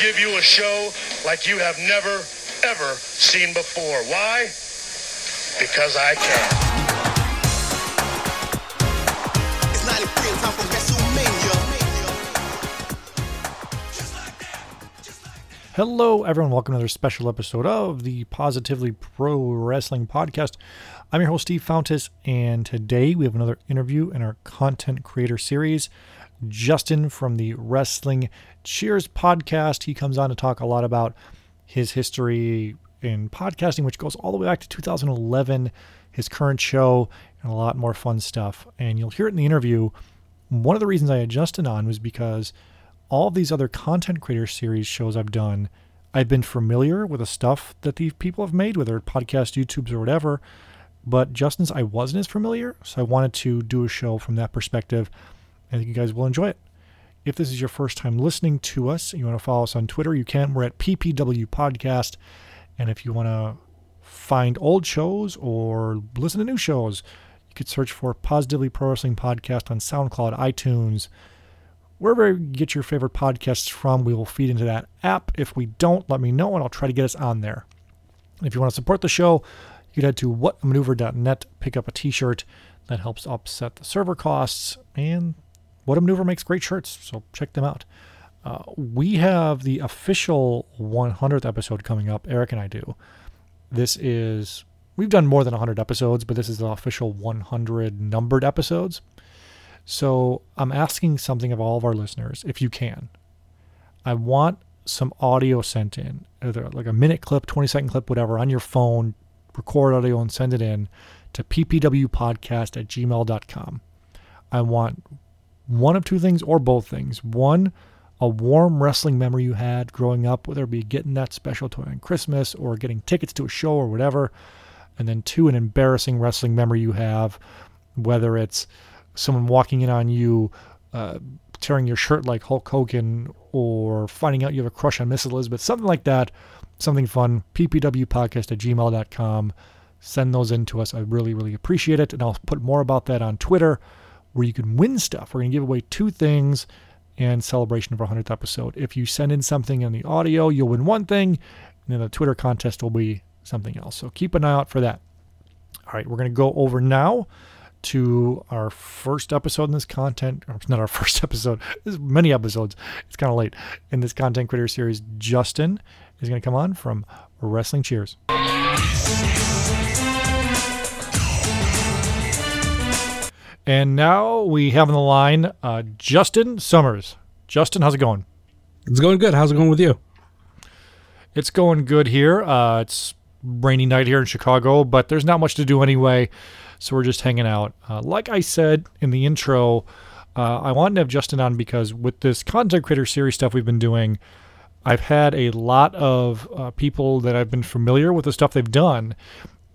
give you a show like you have never, ever seen before. Why? Because I can. It's 93 and time for WrestleMania. Hello, everyone. Welcome to another special episode of the Positively Pro Wrestling Podcast. I'm your host, Steve Fountas, and today we have another interview in our content creator series. Justin from the Wrestling Cheers podcast. He comes on to talk a lot about his history in podcasting, which goes all the way back to 2011, his current show, and a lot more fun stuff. And you'll hear it in the interview. One of the reasons I had Justin on was because all of these other content creator series shows I've done, I've been familiar with the stuff that these people have made, whether podcast, YouTubes, or whatever. But Justin's, I wasn't as familiar, so I wanted to do a show from that perspective. I think you guys will enjoy it. If this is your first time listening to us, you want to follow us on Twitter, you can. We're at PPW Podcast. And if you want to find old shows or listen to new shows, you could search for Positively Pro Wrestling Podcast on SoundCloud, iTunes, wherever you get your favorite podcasts from, we will feed into that app. If we don't, let me know and I'll try to get us on there. If you want to support the show, you could head to whatamaneuver.net, pick up a t shirt that helps offset the server costs. And What a Maneuver makes great shirts, so check them out. Uh, we have the official 100th episode coming up. Eric and I do. This is, we've done more than 100 episodes, but this is the official 100 numbered episodes. So I'm asking something of all of our listeners, if you can. I want some audio sent in, either like a minute clip, 20 second clip, whatever, on your phone, record audio and send it in to ppwpodcast at gmail.com. I want one of two things or both things. One, a warm wrestling memory you had growing up, whether it be getting that special toy on Christmas or getting tickets to a show or whatever. And then two, an embarrassing wrestling memory you have, whether it's someone walking in on you, uh, tearing your shirt like Hulk Hogan, or finding out you have a crush on Miss Elizabeth, something like that, something fun. ppwpodcast at gmail.com. Send those in to us. I really, really appreciate it. And I'll put more about that on Twitter where you can win stuff. We're going to give away two things in celebration of our 100th episode. If you send in something in the audio, you'll win one thing, and then the Twitter contest will be something else. So keep an eye out for that. All right, we're going to go over now to our first episode in this content. Or it's not our first episode. There's many episodes. It's kind of late in this content creator series. Justin is going to come on from Wrestling Cheers. And now we have on the line uh, Justin Summers. Justin, how's it going? It's going good. How's it going with you? It's going good here. Uh, it's rainy night here in Chicago, but there's not much to do anyway, so we're just hanging out. Uh, like I said in the intro, uh, I wanted to have Justin on because with this content creator series stuff we've been doing, I've had a lot of uh, people that I've been familiar with the stuff they've done,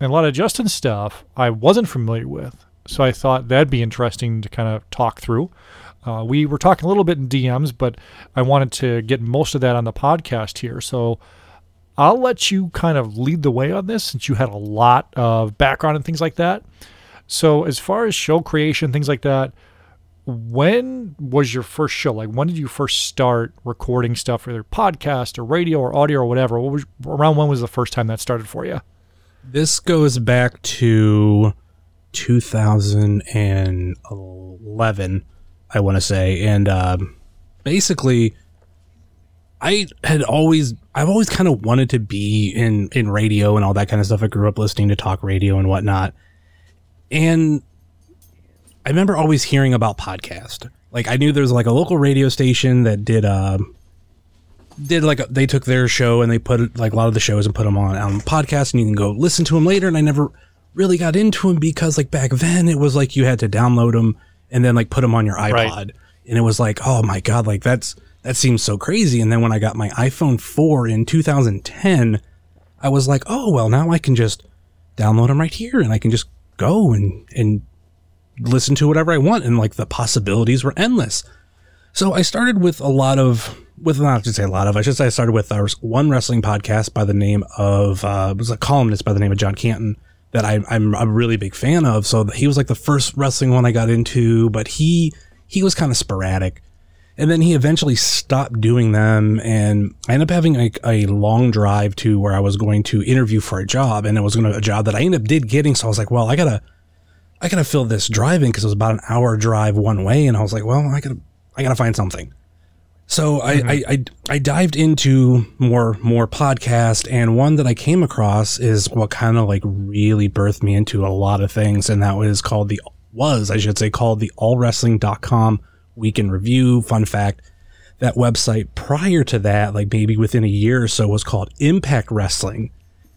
and a lot of Justin's stuff I wasn't familiar with. So I thought that'd be interesting to kind of talk through. Uh, we were talking a little bit in DMs, but I wanted to get most of that on the podcast here. So I'll let you kind of lead the way on this since you had a lot of background and things like that. So, as far as show creation, things like that, when was your first show? Like, when did you first start recording stuff, for either podcast or radio or audio or whatever? What was, around when was the first time that started for you? This goes back to 2011, I want to say. And um, basically, I had always, I've always kind of wanted to be in, in radio and all that kind of stuff. I grew up listening to talk radio and whatnot. And I remember always hearing about podcast. Like I knew there was like a local radio station that did um did like a, they took their show and they put like a lot of the shows and put them on on podcast and you can go listen to them later. And I never really got into them because like back then it was like you had to download them and then like put them on your iPod. Right. And it was like oh my god like that's that seems so crazy. And then when I got my iPhone 4 in 2010, I was like, oh, well, now I can just download them right here and I can just go and, and listen to whatever I want. And like the possibilities were endless. So I started with a lot of, with not to say a lot of, I should say I started with our one wrestling podcast by the name of, uh, it was a columnist by the name of John Canton that I, I'm a really big fan of. So he was like the first wrestling one I got into, but he, he was kind of sporadic. And then he eventually stopped doing them. And I ended up having like a long drive to where I was going to interview for a job. And it was going to a job that I ended up did getting. So I was like, well, I gotta, I gotta fill this drive in because it was about an hour drive one way. And I was like, well, I gotta, I gotta find something. So I, mm-hmm. I, I, I dived into more, more podcast and one that I came across is what kind of like really birthed me into a lot of things. And that was called the, was, I should say, called the allwrestling.com week in review. Fun fact. That website prior to that, like maybe within a year or so was called Impact Wrestling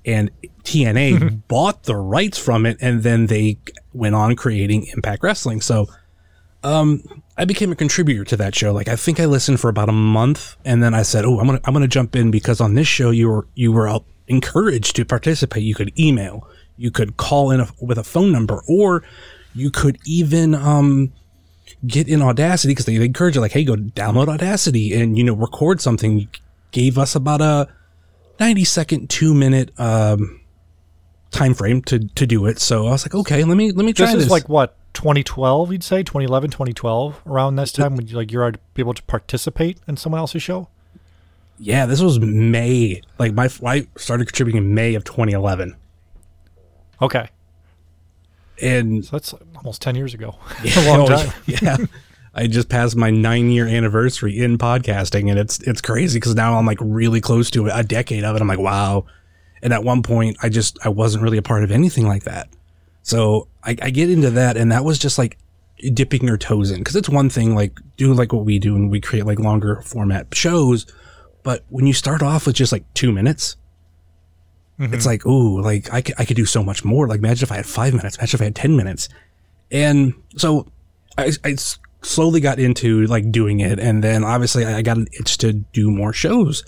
and TNA bought the rights from it. And then they went on creating Impact Wrestling. So, um, I became a contributor to that show. Like I think I listened for about a month, and then I said, "Oh, I'm gonna I'm gonna jump in because on this show you were you were uh, encouraged to participate. You could email, you could call in a, with a phone number, or you could even um get in Audacity because they, they encourage you like, hey, go download Audacity and you know record something. You gave us about a 90 second, two minute um time frame to to do it. So I was like, okay, let me let me try This this. like what 2012, you'd say 2011, 2012, around this time when you like you're uh, able to participate in someone else's show. Yeah, this was May. Like my I started contributing in May of 2011, Okay, and so that's almost 10 years ago. yeah, a long time. yeah, I just passed my nine year anniversary in podcasting, and it's it's crazy because now I'm like really close to a decade of it. I'm like, wow. And at one point, I just I wasn't really a part of anything like that. So I, I get into that, and that was just like dipping your toes in because it's one thing like do like what we do and we create like longer format shows, but when you start off with just like two minutes, mm-hmm. it's like, ooh, like I could, I could do so much more. Like, imagine if I had five minutes, imagine if I had 10 minutes. And so I slowly got into like doing it. And then obviously I got an itch to do more shows.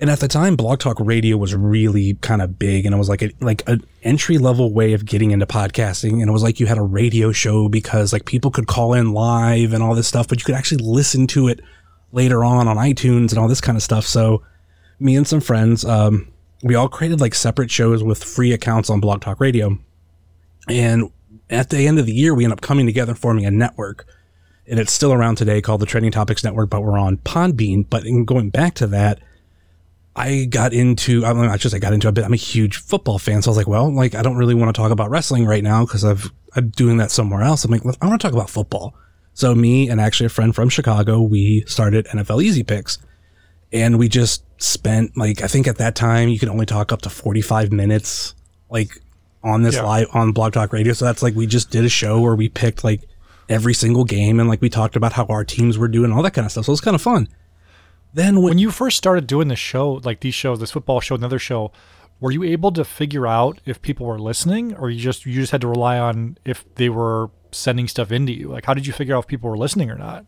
And at the time, Blog Talk Radio was really kind of big, and it was like a, like an entry level way of getting into podcasting. And it was like you had a radio show because like people could call in live and all this stuff, but you could actually listen to it later on on iTunes and all this kind of stuff. So me and some friends, um, we all created like separate shows with free accounts on Blog Talk Radio. And at the end of the year, we end up coming together forming a network. And it's still around today called the Trending Topics Network, but we're on Podbean. But in going back to that, I got into, I'm not just I got into a bit, I'm a huge football fan. So I was like, well, like, I don't really want to talk about wrestling right now because I've, I'm doing that somewhere else. I'm like, I want to talk about football. So me and actually a friend from Chicago, we started NFL Easy Picks and we just spent like, I think at that time you could only talk up to 45 minutes, like on this Yeah. live on Blog Talk Radio. So that's like, we just did a show where we picked like every single game and like we talked about how our teams were doing, all that kind of stuff. So it was kind of fun. Then when, When you first started doing this show, like these shows, this football show, another show, were you able to figure out if people were listening, or you just you just had to rely on if they were sending stuff into you? Like, how did you figure out if people were listening or not?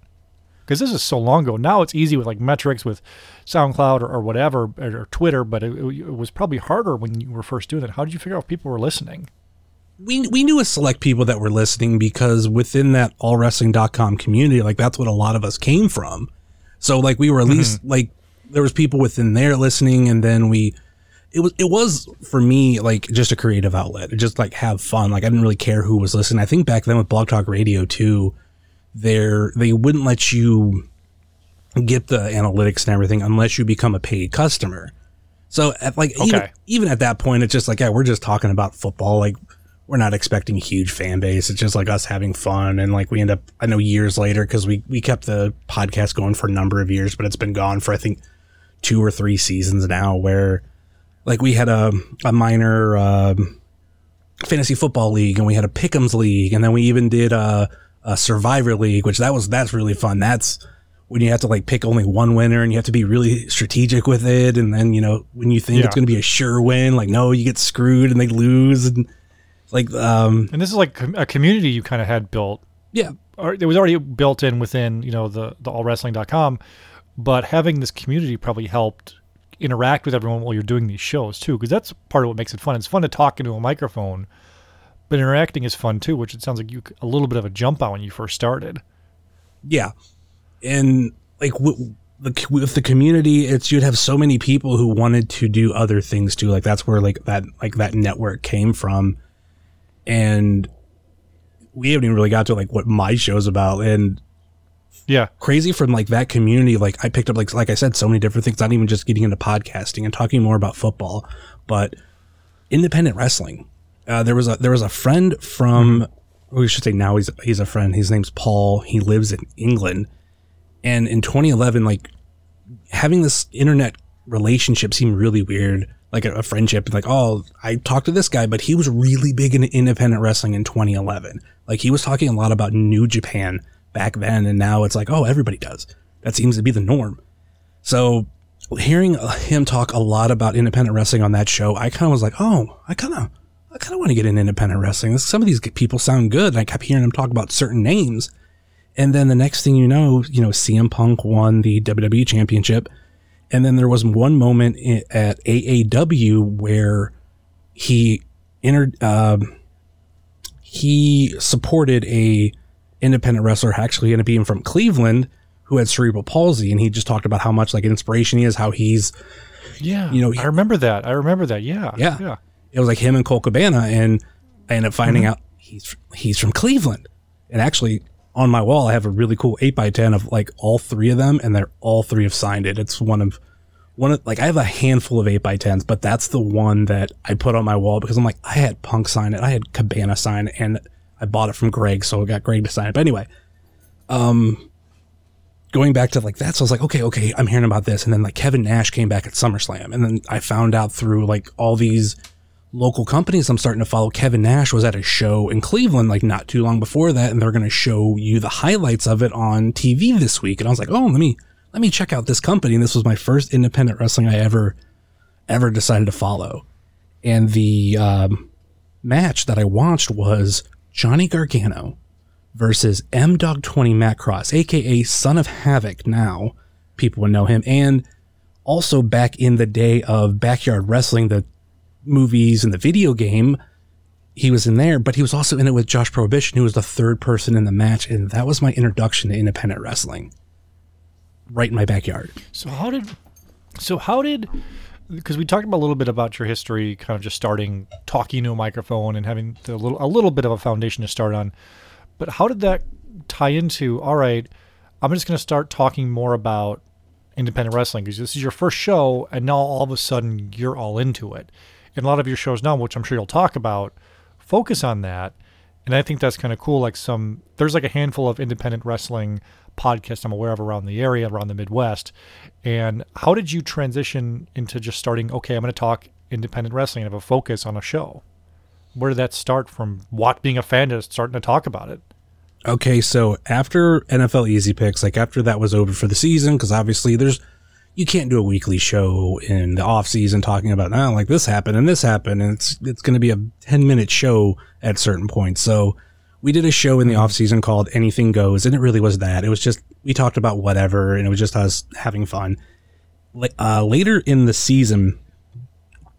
Because this is so long ago. Now it's easy with like metrics with SoundCloud or, or whatever or, or Twitter, but it, it was probably harder when you were first doing it. How did you figure out if people were listening? we we knew a select people that were listening because within that allwrestling.com community, like that's what a lot of us came from. So like we were at least mm-hmm. like there was people within there listening and then we it was it was for me like just a creative outlet. Just like have fun. Like I didn't really care who was listening. I think back then with Blog Talk Radio too, there they wouldn't let you get the analytics and everything unless you become a paid customer. So at like even, even at that point, it's just like, yeah, we're just talking about football. Like we're not expecting a huge fan base. It's just like us having fun. And like we end up, I know years later, cause we, we kept the podcast going for a number of years, but it's been gone for, I think two or three seasons now where like we had a, a minor, um, fantasy football league and we had a pick'ems league. And then we even did a, a survivor league, which that was, that's really fun. That's, when you have to like pick only one winner and you have to be really strategic with it. And then, you know, when you think Yeah. it's going to be a sure win, like, no, you get screwed and they lose. And like, um, And this is like a community you kind of had built yeah, or it was already built in within you know the the allwrestling.com but having this community probably helped interact with everyone while you're doing these shows too, because that's part of what makes it fun. It's fun to talk into a microphone, but interacting is fun too, which it sounds like you a little bit of a jump on when you first started. Yeah, and like w- the with the community, it's you'd have so many people who wanted to do other things too. Like that's where like that like that network came from, and we haven't even really got to like what my show's about. And Yeah, crazy from like that community. Like I picked up like like I said, so many different things. Not even just getting into podcasting and talking more about football, but independent wrestling. Uh, there was a there was a friend from we should say now he's he's a friend. His name's Paul. He lives in England, and in 2011, like having this internet relationship seemed really weird. Like a, a friendship, like oh, I talked to this guy, but he was really big in independent wrestling in 2011. Like he was talking a lot about New Japan back then, and now it's like oh, everybody does. That seems to be the norm. So hearing uh, him talk a lot about independent wrestling on that show, I kind of was like, oh, I kind of, I kind of want to get in independent wrestling. Some of these people sound good. And I kept hearing him talk about certain names. And then the next thing you know, you know, CM Punk won the WWE championship. And then there was one moment at AAW where he entered, um, he supported a independent wrestler actually ended up being from Cleveland who had cerebral palsy. And he just talked about how much like an inspiration he is, how he's, yeah. You know, I remember that. I remember that. Yeah, Yeah. yeah. it was like him and Colt Cabana, and I ended up finding out he's he's from Cleveland. And actually, on my wall, I have a really cool eight by ten of like all three of them, and they're all three have signed it. It's one of one of like I have a handful of eight by tens, but that's the one that I put on my wall because I'm like I had Punk sign it, I had Cabana sign it, and I bought it from Greg, so I got Greg to sign it. But anyway, um, going back to like that, so I was like, okay, okay, I'm hearing about this, and then like Kevin Nash came back at SummerSlam, and then I found out through like all these local companies I'm starting to follow. Kevin Nash was at a show in Cleveland like not too long before that, and they're going to show you the highlights of it on TV this week. And I was like, oh, let me let me check out this company. And this was my first independent wrestling I ever ever decided to follow. And the um, match that I watched was Johnny Gargano versus M Dog 20 Matt Cross, aka Son of Havoc. Now people would know him, and also back in the day of backyard wrestling, the movies and the video game, he was in there, but he was also in it with Josh Prohibition, who was the third person in the match, and that was my introduction to independent wrestling. Right in my backyard. So how did so how did because we talked about a little bit about your history, kind of just starting talking to a microphone and having the little a little bit of a foundation to start on. But how did that tie into? All right, I'm just going to start talking more about independent wrestling because this is your first show, and now all of a sudden you're all into it. And a lot of your shows now, which I'm sure you'll talk about, focus on that. And I think that's kind of cool. Like some, there's like a handful of independent wrestling podcasts I'm aware of around the area, around the Midwest. And how did you transition into just starting? Okay, I'm going to talk independent wrestling and have a focus on a show. Where did that start from? What being a fan to starting to talk about it? Okay, so after NFL Easy Picks, like after that was over for the season, because obviously there's you can't do a weekly show in the off season talking about oh, like this happened and this happened, and it's it's going to be a ten minute show at certain points. So we did a show in the off season called Anything Goes, and it really was that. It was just we talked about whatever, and it was just us having fun. Uh, later in the season,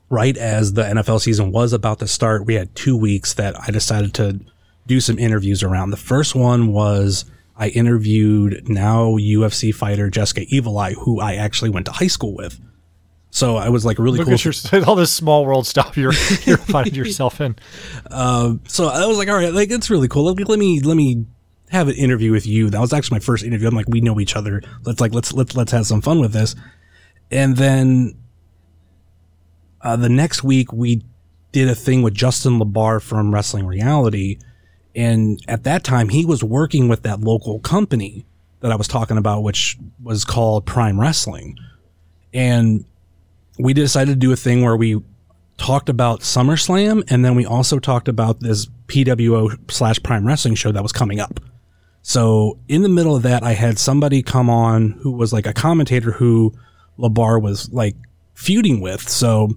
right as the NFL season was about to start, we had two weeks that I decided to do some interviews around. The first one was I interviewed now UFC fighter Jessica Evil Eye, who I actually went to high school with. So I was like really Look cool. your, all this small world stuff you're you're finding yourself in. so I was like, all right, like it's really cool. Let, let me let me have an interview with you. That was actually my first interview. I'm like, we know each other. Let's like let's let's let's have some fun with this. And then uh, the next week we did a thing with Justin Labar from Wrestling Reality, and at that time he was working with that local company that I was talking about, which was called Prime Wrestling, and we decided to do a thing where we talked about SummerSlam, and then we also talked about this PWO slash Prime Wrestling show that was coming up. So in the middle of that, I had somebody come on who was like a commentator who Labar was like feuding with. So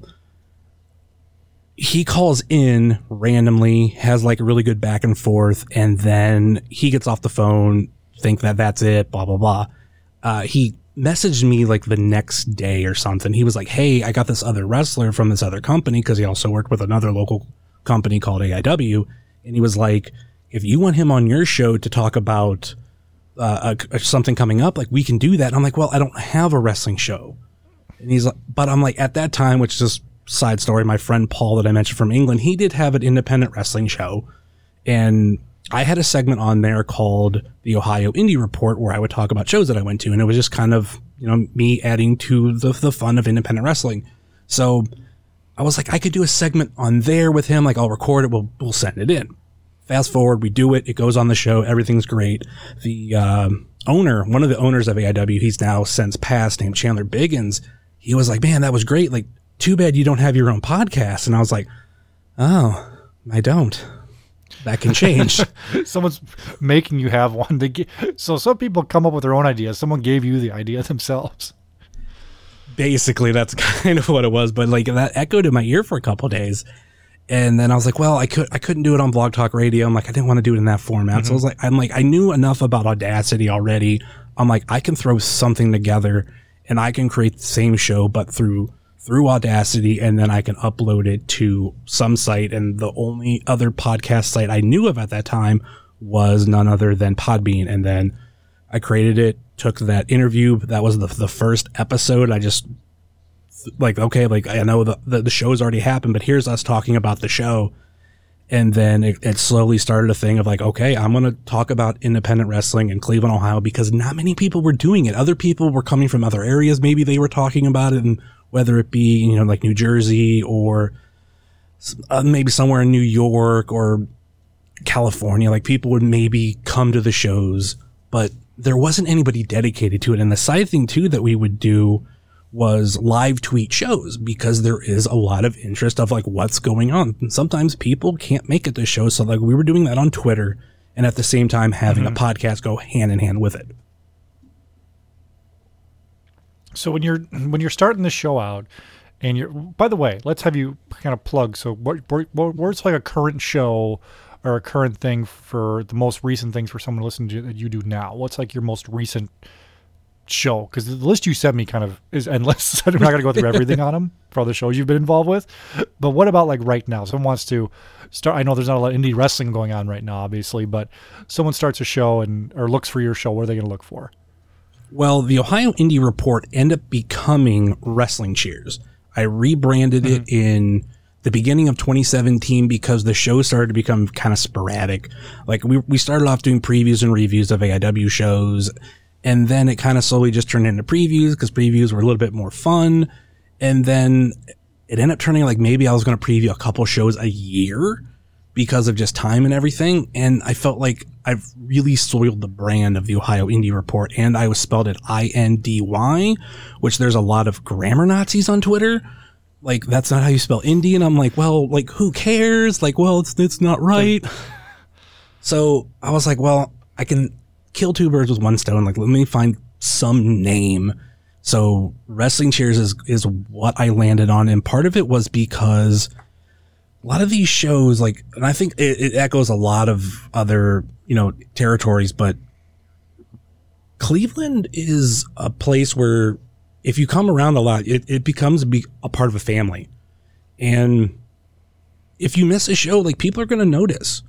he calls in randomly, has like a really good back and forth, and then he gets off the phone, think that that's it, blah blah blah. Uh, he messaged me like the next day or something. He was like, Hey, I got this other wrestler from this other company because he also worked with another local company called AIW. And he was like, If you want him on your show to talk about uh, a, something coming up, like we can do that. And I'm like, Well, I don't have a wrestling show. And he's like, But I'm like, at that time, which just side story, my friend Paul that I mentioned from England, he did have an independent wrestling show. And I had a segment on there called the Ohio Indie Report where I would talk about shows that I went to. And it was just kind of, you know, me adding to the, the fun of independent wrestling. So I was like, I could do a segment on there with him. Like I'll record it. We'll, we'll send it in. Fast forward, we do it. It goes on the show. Everything's great. The, um, owner, one of the owners of AIW, he's now since passed named Chandler Biggins. He was like, man, that was great. Like, too bad you don't have your own podcast. And I was like, oh, I don't that can change. Someone's making you have one. To get, so some people come up with their own ideas. Someone gave you the idea themselves. Basically, that's kind of what it was. But like that echoed in my ear for a couple days, and then I was like, well, I could I couldn't do it on Blog Talk Radio. I'm like, I didn't want to do it in that format. Mm-hmm. So I was like, I'm like, I knew enough about Audacity already. I'm like, I can throw something together, and I can create the same show, but through through Audacity and then I can upload it to some site. And the only other podcast site I knew of at that time was none other than Podbean. And then I created it, took that interview. That was the, the first episode. I just like, okay, like I know the, the, the show's already happened, but here's us talking about the show. And then it, it slowly started a thing of like, okay, I'm going to talk about independent wrestling in Cleveland, Ohio, because not many people were doing it. Other people were coming from other areas. Maybe they were talking about it and whether it be, you know, like New Jersey or uh, maybe somewhere in New York or California, like people would maybe come to the shows, but there wasn't anybody dedicated to it. And the side thing too that we would do was live tweet shows because there is a lot of interest of like what's going on. And sometimes people can't make it to shows. So like we were doing that on Twitter and at the same time having mm-hmm. a podcast go hand in hand with it. So when you're when you're starting the show out, and you're by the way, let's have you kind of plug. So what, what what's like a current show or a current thing for the most recent things for someone to listen to that you do now? What's like your most recent show? Because the list you sent me kind of is endless. I'm not to go through everything on them for all the shows you've been involved with. But what about like right now? Someone wants to start. I know there's not a lot of indie wrestling going on right now, obviously, but someone starts a show and or looks for your show. What are they going to look for? Well, the Ohio Indie Report ended up becoming Wrestling Cheers. I rebranded mm-hmm. it in the beginning of 2017 because the show started to become kind of sporadic. Like we, we started off doing previews and reviews of AIW shows. And then it kind of slowly just turned into previews because previews were a little bit more fun. And then it ended up turning like maybe I was going to preview a couple shows a year because of just time and everything. And I felt like I've really soiled the brand of the Ohio Indie Report. And I was spelled it I-N-D-Y, which there's a lot of grammar Nazis on Twitter. Like, that's not how you spell indie. And I'm like, well, like, who cares? Like, well, it's, it's not right. so I was like, well, I can kill two birds with one stone. Like, let me find some name. So wrestling cheers is, is what I landed on. And part of it was because a lot of these shows, like, and I think it, it echoes a lot of other, you know, territories, but Cleveland is a place where if you come around a lot, it, it becomes a, part of a family. And if you miss a show, like people are going to notice.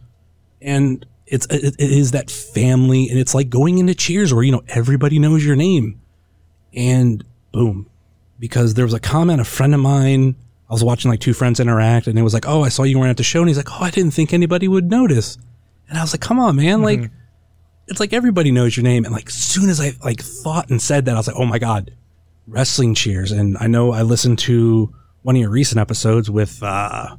And it's, it, it is that family. And it's like going into cheers where, you know, everybody knows your name and boom, because there was a comment, a friend of mine, I was watching like two friends interact and it was like, Oh, I saw you weren't at the show. And he's like, Oh, I didn't think anybody would notice. And I was like, come on, man. Mm-hmm. Like, it's like everybody knows your name. And like, as soon as I like thought and said that, I was like, Oh my God, wrestling cheers. And I know I listened to one of your recent episodes with, uh,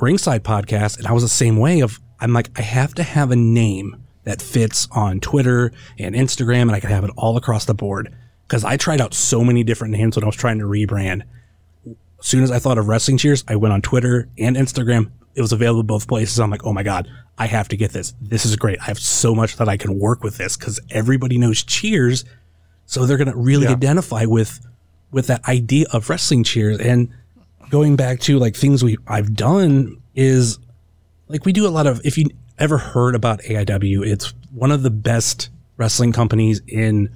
ringside podcast. And I was the same way of, I'm like, I have to have a name that fits on Twitter and Instagram and I can have it all across the board. Cause I tried out so many different names when I was trying to rebrand as soon as I thought of wrestling cheers, I went on Twitter and Instagram. It was available both places. I'm like, oh my God, I have to get this. This is great. I have so much that I can work with this because everybody knows cheers. So they're going to really yeah. identify with, with that idea of wrestling cheers. And going back to like things we I've done is like we do a lot of, if you ever heard about AIW, it's one of the best wrestling companies in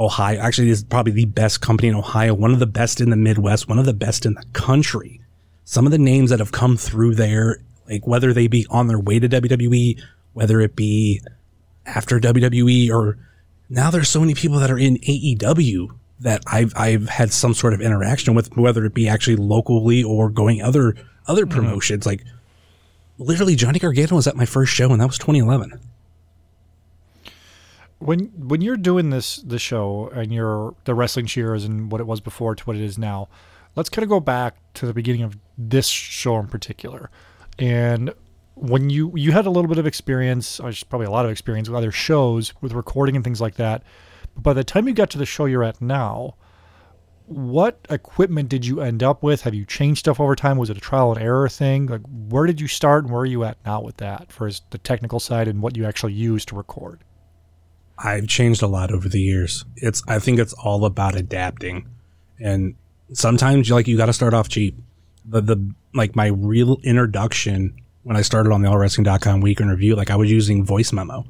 Ohio. Actually, is probably the best company in Ohio, one of the best in the Midwest, one of the best in the country. Some of the names that have come through there, like whether they be on their way to WWE, whether it be after WWE, or now there's so many people that are in AEW that I've I've had some sort of interaction with, whether it be actually locally or going other other mm-hmm. promotions. Like literally, Johnny Gargano was at my first show, and that was 2011. When when you're doing this the show and you're the wrestling cheers and what it was before to what it is now let's kind of go back to the beginning of this show in particular. And when you you had a little bit of experience probably a lot of experience with other shows with recording and things like that. But by the time you got to the show you're at now what equipment did you end up with? Have you changed stuff over time? Was it a trial and error thing? Like where did you start and where are you at now with that for the technical side and what you actually use to record I've changed a lot over the years. It's I think it's all about adapting. And sometimes you like you got to start off cheap. The the like my real introduction when I started on the allwrestling.com week in review, like I was using voice memo.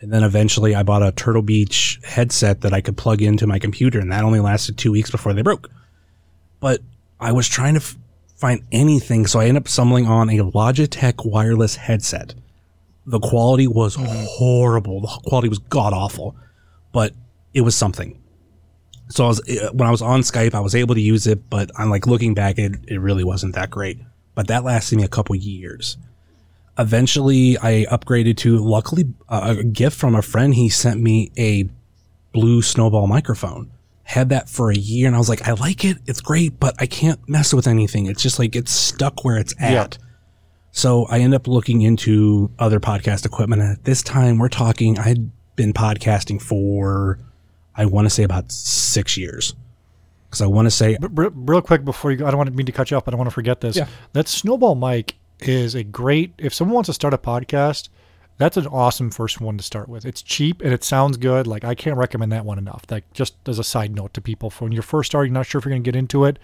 And then eventually I bought a Turtle Beach headset that I could plug into my computer and that only lasted 2 weeks before they broke. But I was trying to f- find anything so I ended up stumbling on a Logitech wireless headset the quality was horrible. The quality was god awful, but it was something. So I was uh, when I was on Skype, I was able to use it, but I'm like looking back, it it really wasn't that great. But that lasted me a couple years. Eventually, I upgraded to luckily uh, a gift from a friend. He sent me a blue snowball microphone. Had that for a year, and I was like, I like it. It's great, but I can't mess with anything. It's just like it's stuck where it's at. So I end up looking into other podcast equipment. And at this time, we're talking, I'd been podcasting for, I want to say about six years. Because I want to say, But real quick before you go, I don't want to mean to cut you off, but I want to forget this. Yeah. That snowball mic is a great. If someone wants to start a podcast, that's an awesome first one to start with. It's cheap and it sounds good. Like I can't recommend that one enough. Like just as a side note to people, for when you're first starting, not sure if you're going to get into it,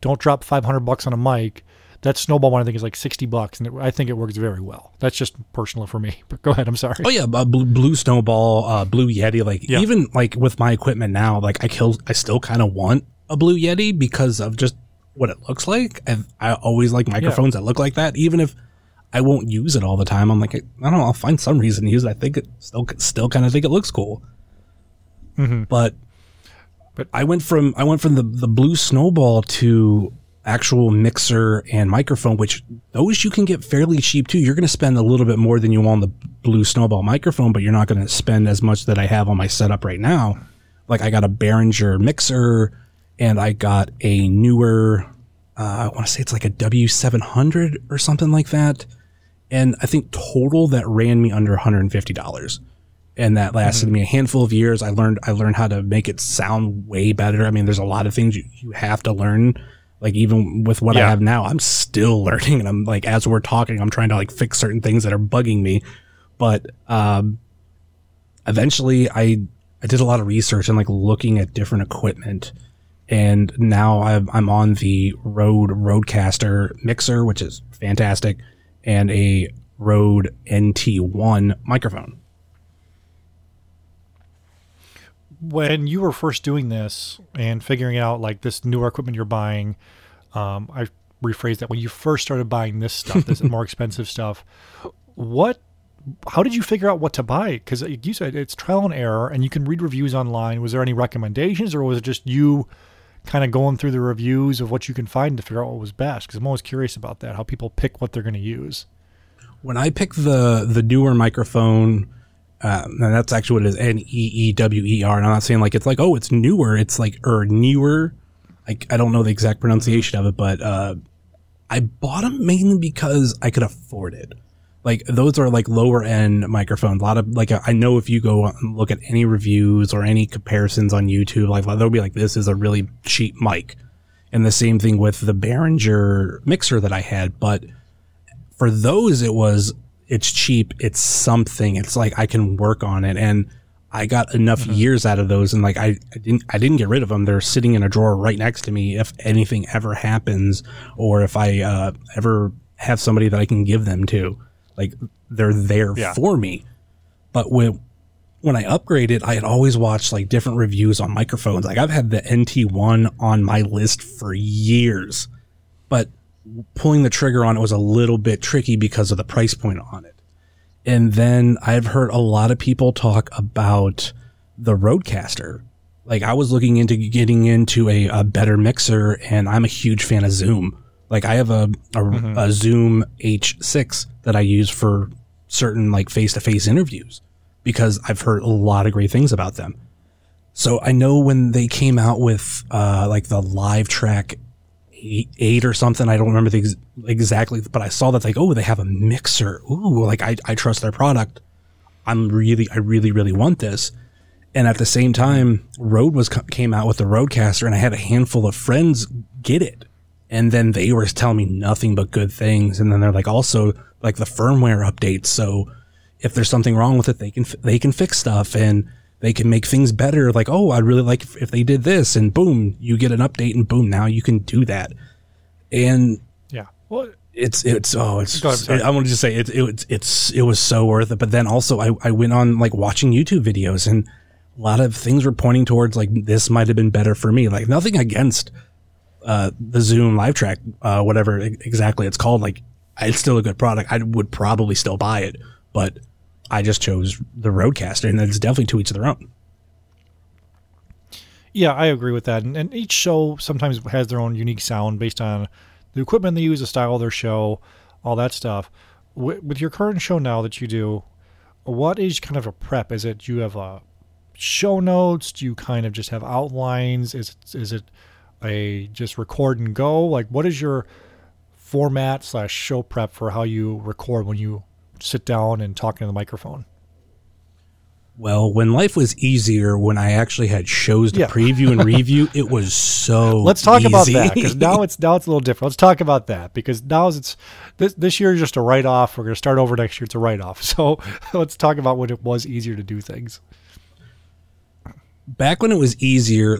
don't drop 500 bucks on a mic. That snowball one I think is like 60 bucks, and it, I think it works very well. That's just personal for me. But go ahead. I'm sorry. oh yeah, uh, blue, blue snowball, uh, blue Yeti. Like Yeah. even like with my equipment now, like I kill, I still kind of want a blue Yeti because of just what it looks like. And I always like microphones that look like that, even if I won't use it all the time. I'm like, I don't know, I'll find some reason to use it. I think it still, still kind of think it looks cool. But, But- I went from I went from the the blue snowball to actual mixer and microphone, which those you can get fairly cheap too. You're going to spend a little bit more than you want on the blue snowball microphone, but you're not going to spend as much that I have on my setup right now. Like I got a Behringer mixer and I got a newer, uh, I want to say it's like a W700 or something like that. And I think total that ran me under $150 and that lasted me a handful of years. I learned I learned how to make it sound way better. I mean, there's a lot of things you, you have to learn. Like even with what I have now, I'm still learning, and I'm like as we're talking, I'm trying to like fix certain things that are bugging me. But um, eventually, I I did a lot of research and like looking at different equipment, and now I'm I'm on the Rode Rodecaster mixer, which is fantastic, and a Rode NT1 microphone. When you were first doing this and figuring out like this newer equipment you're buying, um, I rephrase that when you first started buying this stuff, this more expensive stuff, what, how did you figure out what to buy? Because you said it's trial and error, and you can read reviews online. Was there any recommendations, or was it just you kind of going through the reviews of what you can find to figure out what was best? Because I'm always curious about that, how people pick what they're going to use. when I picked the the newer microphone, um, and that's actually what it is N E E W E R. And I'm not saying like it's like oh it's newer, it's like or newer. Like I don't know the exact pronunciation of it, but uh, I bought them mainly because I could afford it. Like those are like lower end microphones. A lot of like I know if you go and look at any reviews or any comparisons on YouTube, like they'll be like this is a really cheap mic, and the same thing with the Behringer mixer that I had, but for those it was it's cheap it's something it's like i can work on it. And i got enough years out of those and like I, I didn't i didn't get rid of them they're sitting in a drawer right next to me if anything ever happens or if i uh, ever have somebody that i can give them to. Like they're there Yeah. for me. But with when I upgraded, I had always watched like different reviews on microphones. Like I've had the NT1 on my list for years, but pulling the trigger on it was a little bit tricky because of the price point on it. And then I've heard a lot of people talk about the Rodecaster. Like I was looking into getting into a, a better mixer and I'm a huge fan of Zoom. Like I have a, a, a Zoom H6 that I use for certain like face to face interviews because I've heard a lot of great things about them. So I know when they came out with uh, like the LiveTrak eight, or something, I don't remember the ex- exactly, but I saw that like, oh, they have a mixer. Ooh, like I, I trust their product. I'm really, I really, really want this. And at the same time, Rode was came out with the Rodecaster, and I had a handful of friends get it, and then they were telling me nothing but good things. And then they're like, also like the firmware updates, so if there's something wrong with it, they can they can fix stuff and they can make things better. Like, oh, I'd really like if, if they did this, and boom, you get an update, and boom, now you can do that. And Yeah. Well, it's it's oh it's ahead. I want to just say it, it it's it's it was so worth it. But then also I I went on like watching YouTube videos and a lot of things were pointing towards like this might have been better for me. Like nothing against uh the Zoom LiveTrak uh whatever exactly it's called. Like it's still a good product. I would probably still buy it, but I just chose the Rodecaster, and it's definitely to each of their own. Yeah, I agree with that. And, and each show sometimes has their own unique sound based on the equipment they use, the style of their show, all that stuff. With, with your current show now that you do, what is kind of a prep? Is it you have a show notes? Do you kind of just have outlines? Is it, is it a just record and go? Like, what is your format slash show prep for how you record when you sit down and talk into the microphone? Well, when life was easier, when I actually had shows to Yeah. preview and review, it was so. Let's talk about that because now it's now it's a little different. Let's talk about that because now it's this this year is just a write off. We're going to start over next year. It's a write off. So let's talk about when it was easier to do things. back when it was easier,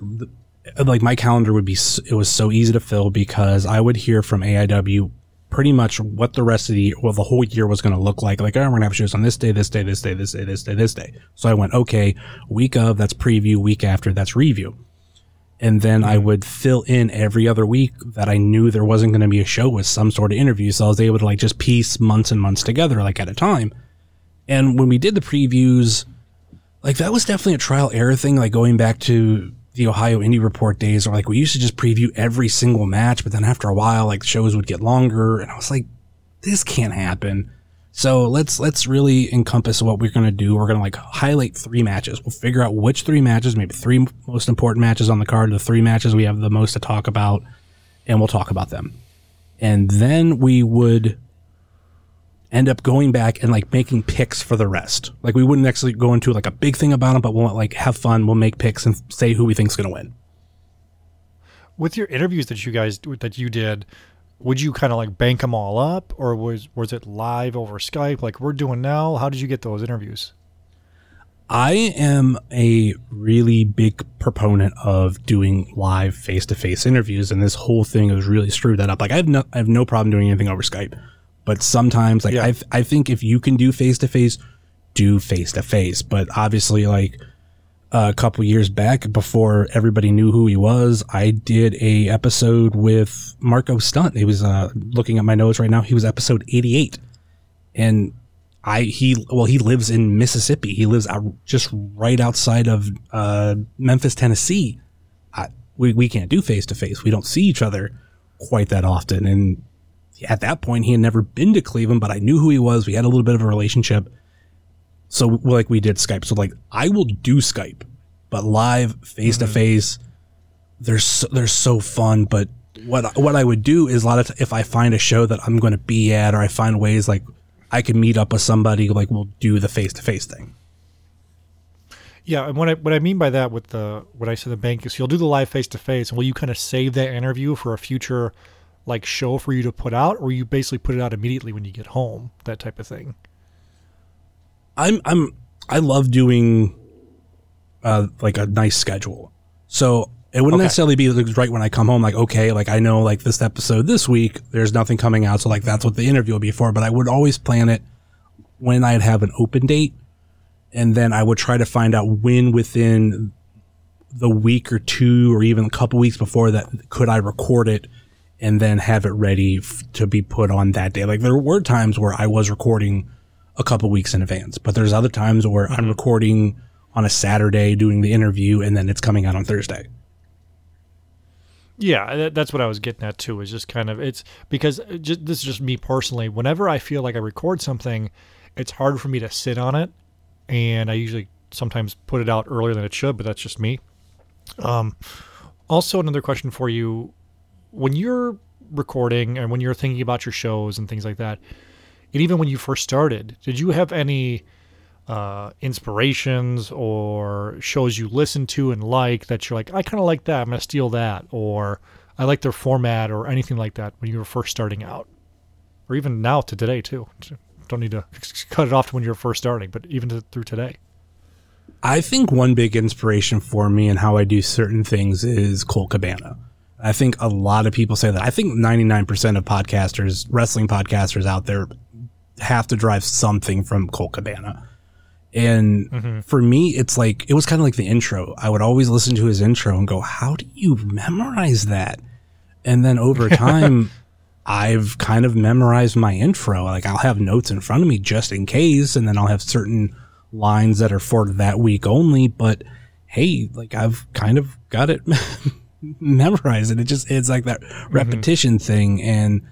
like my calendar would be, it was so easy to fill because I would hear from AIW pretty much what the rest of the, well, the whole year was going to look like. Like, oh, we're going to have shows on this day, this day, this day, this day, this day, this day. So I went, okay, week of, that's preview, week after, that's review. And then I mm-hmm. would fill in every other week that I knew there wasn't going to be a show with some sort of interview. So I was able to like just piece months and months together, like at a time. And when we did the previews, like that was definitely a trial error thing like going back to the ohio indie report days or like we used to just preview every single match but then after a while like shows would get longer and i was like this can't happen. So let's let's really encompass what we're to do. We're to like highlight three matches. We'll figure out which three matches maybe three most important matches on the card the three matches we have the most to talk about and we'll talk about them. And then we would end up going back and like making picks for the rest. Like we wouldn't actually go into like a big thing about them, but we'll like have fun. We'll make picks and say who we think's going to win. With your interviews that you guys that you did, would you kind of like bank them all up, or was was it live over Skype like we're doing now? How did you get those interviews? I am a really big proponent of doing live face to face interviews, and this whole thing has really screwed that up. Like I have no, I have no problem doing anything over Skype, but sometimes like Yeah. I, I think if you can do face to face, do face to face. But obviously, like a couple years back, before everybody knew who he was, I did a episode with Marco Stunt. He was uh, looking at my notes right now. He was episode eighty eight, and I he well he lives in Mississippi. He lives out, just right outside of uh, Memphis, Tennessee. I, we we can't do face to face. We don't see each other quite that often. And at that point, he had never been to Cleveland, but I knew who he was. We had a little bit of a relationship. So like we did Skype. So like I will do Skype, but live face to face, they're so, they're so fun. But what what I would do is a lot of t- if I find a show that I'm going to be at, or I find ways like I can meet up with somebody, like we'll do the face to face thing. Yeah, and what I what I mean by that with the what I said the bank is you'll do the live face to face, and will you kind of save that interview for a future like show for you to put out, or you basically put it out immediately when you get home, that type of thing. I'm I'm I love doing uh like a nice schedule. So it wouldn't Okay. necessarily be like, right when I come home, like, okay, like I know like this episode this week, there's nothing coming out. So like that's what the interview will be for. But I would always plan it when I'd have an open date. and then I would try to find out when within the week or two or even a couple weeks before that could I record it and then have it ready f- to be put on that day. Like there were times where I was recording a couple weeks in advance, but there's other times where I'm recording on a Saturday doing the interview and then it's coming out on Thursday. Yeah, that, that's what I was getting at too. Is just kind of it's because just, this is just me personally. Whenever I feel like I record something, it's hard for me to sit on it, and I usually sometimes put it out earlier than it should. But that's just me. Um, also, another question for you: when you're recording and when you're thinking about your shows and things like that, and even when you first started, did you have any uh, inspirations or shows you listen to and like that you're like, I kind of like that. I'm to steal that. Or I like their format or anything like that when you were first starting out. Or even now to today, too. Don't need to cut it off to when you're first starting, but even to, through today. I think one big inspiration for me and how I do certain things is Colt Cabana. I think a lot of people say that. I think 99% of podcasters, wrestling podcasters out there, have to drive something from Colt Cabana. And mm-hmm. for me, it's like, it was kind of like the intro. I would always listen to his intro and go, How do you memorize that? And then over time, I've kind of memorized my intro. Like I'll have notes in front of me just in case, and then I'll have certain lines that are for that week only. But hey, like I've kind of got it memorized, and it just it's like that repetition thing. And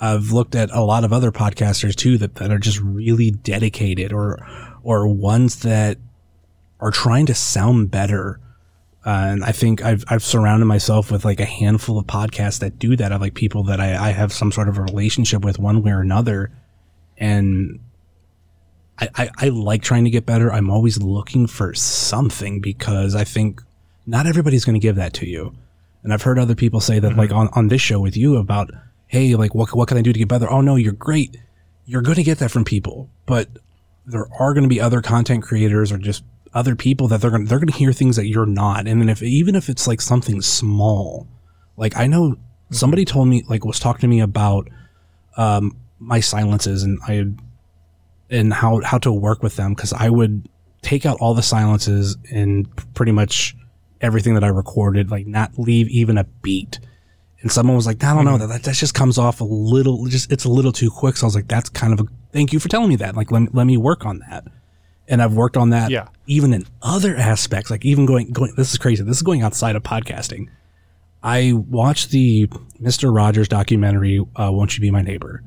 I've looked at a lot of other podcasters too that, that are just really dedicated, or or ones that are trying to sound better. Uh, and I think I've I've surrounded myself with like a handful of podcasts that do that. Of like people that I, I have some sort of a relationship with one way or another, and I, I, I like trying to get better. I'm always looking for something because I think not everybody's going to give that to you. And I've heard other people say that like on, on this show with you about, Hey, like what, what can I do to get better? Oh no, you're great. You're going to get that from people, but there are going to be other content creators or just other people that they're going to, they're going to hear things that you're not. And then if, even if it's like something small, like I know somebody told me, like was talking to me about, um, my silences and I and how how to work with them because I would take out all the silences and pretty much everything that I recorded, like not leave even a beat. And someone was like, I don't know, that, that just comes off a little, just it's a little too quick. So I was like, that's kind of a thank you for telling me that. Like, let, let me work on that. And I've worked on that Yeah. even in other aspects, like even going, going, this is crazy. This is going outside of podcasting. I watched the Mr. Rogers documentary, uh, Won't You Be My Neighbor?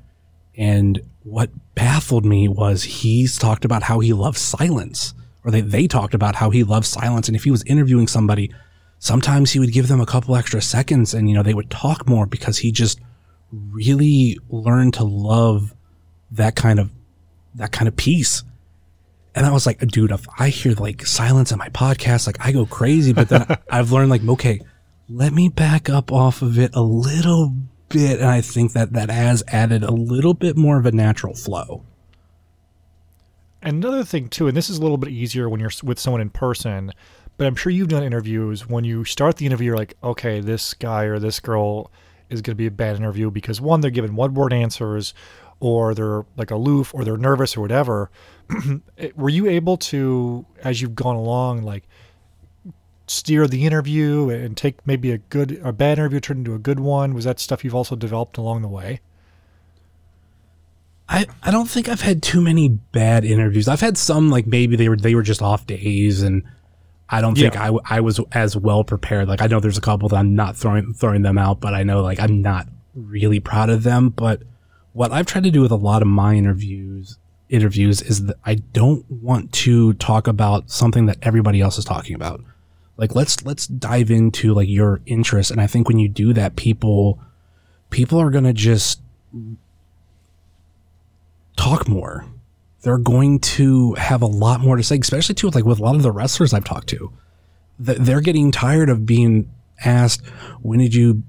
And what baffled me was he's talked about how he loves silence, or they, they talked about how he loved silence. And if he was interviewing somebody, sometimes he would give them a couple extra seconds and, you know, they would talk more because he just really learned to love that kind of, that kind of peace. And I was like, dude, if I hear like silence in my podcast, like I go crazy. But then I've learned like, okay, let me back up off of it a little bit. And I think that that has added a little bit more of a natural flow. Another thing too, and this is a little bit easier when you're with someone in person, but I'm sure you've done interviews. When you start the interview, you're like, okay, this guy or this girl is going to be a bad interview because one, they're giving one word answers, or they're like aloof, or they're nervous, or whatever. Eh, were you able to, as you've gone along, like steer the interview and take maybe a good, a bad interview turn into a good one? Was that stuff you've also developed along the way? I, I don't think I've had too many bad interviews. I've had some like maybe they were they were just off days and I don't think Yeah. I, w- I was as well prepared. Like I know there's a couple that I'm not throwing throwing them out, but I know like I'm not really proud of them. But what I've tried to do with a lot of my interviews interviews is that I don't want to talk about something that everybody else is talking about. Like let's let's dive into like your interest, and I think when you do that, people people are gonna just talk more. They're going to have a lot more to say, especially too, like with a lot of the wrestlers I've talked to. Th- They're getting tired of being asked, when did you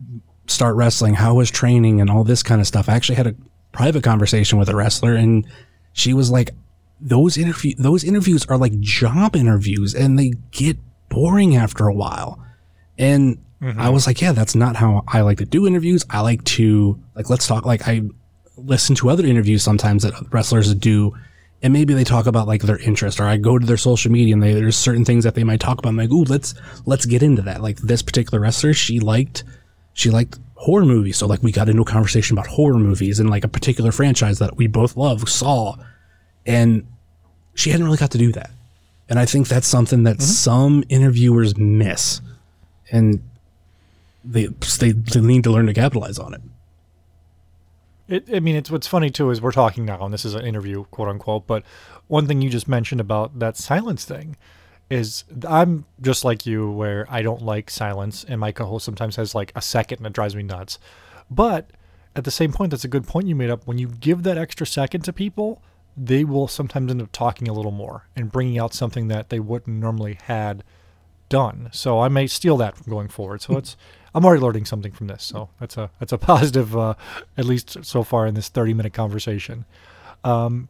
start wrestling? How was training and all this kind of stuff? I actually had a private conversation with a wrestler and she was like, those interview, those interviews are like job interviews and they get boring after a while. And mm-hmm. I was like, yeah, that's not how I like to do interviews. I like to like, let's talk. Like I listen to other interviews sometimes that wrestlers do and maybe they talk about like their interest or I go to their social media and they, there's certain things that they might talk about. I'm like, ooh, let's let's get into that. Like this particular wrestler, she liked she liked horror movies. So like we got into a conversation about horror movies and like a particular franchise that we both love, Saw. And she hadn't really got to do that. And I think that's something that mm-hmm. some interviewers miss. And they, they they need to learn to capitalize on it. It, I mean, it's what's funny too is we're talking now, and this is an interview, quote unquote. But one thing you just mentioned about that silence thing is I'm just like you, where I don't like silence, and my co-host sometimes has like a second, and it drives me nuts. But at the same point, that's a good point you made up. When you give that extra second to people, they will sometimes end up talking a little more and bringing out something that they wouldn't normally had done. So I may steal that from going forward. So it's I'm already learning something from this. So that's a that's a positive, uh, at least so far in this 30 minute conversation. Um,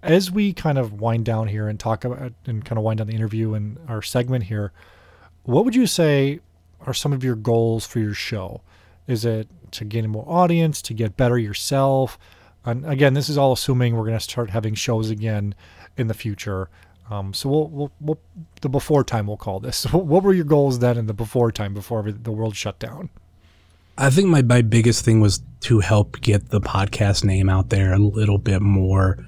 as we kind of wind down here and talk about and kind of wind down the interview and our segment here, what would you say are some of your goals for your show? Is it to gain more audience, to get better yourself? And again, this is all assuming we're going to start having shows again in the future. Um, so we'll, we'll, we'll the before time we'll call this. So what were your goals then in the before time before the world shut down? I think my, my biggest thing was to help get the podcast name out there a little bit more.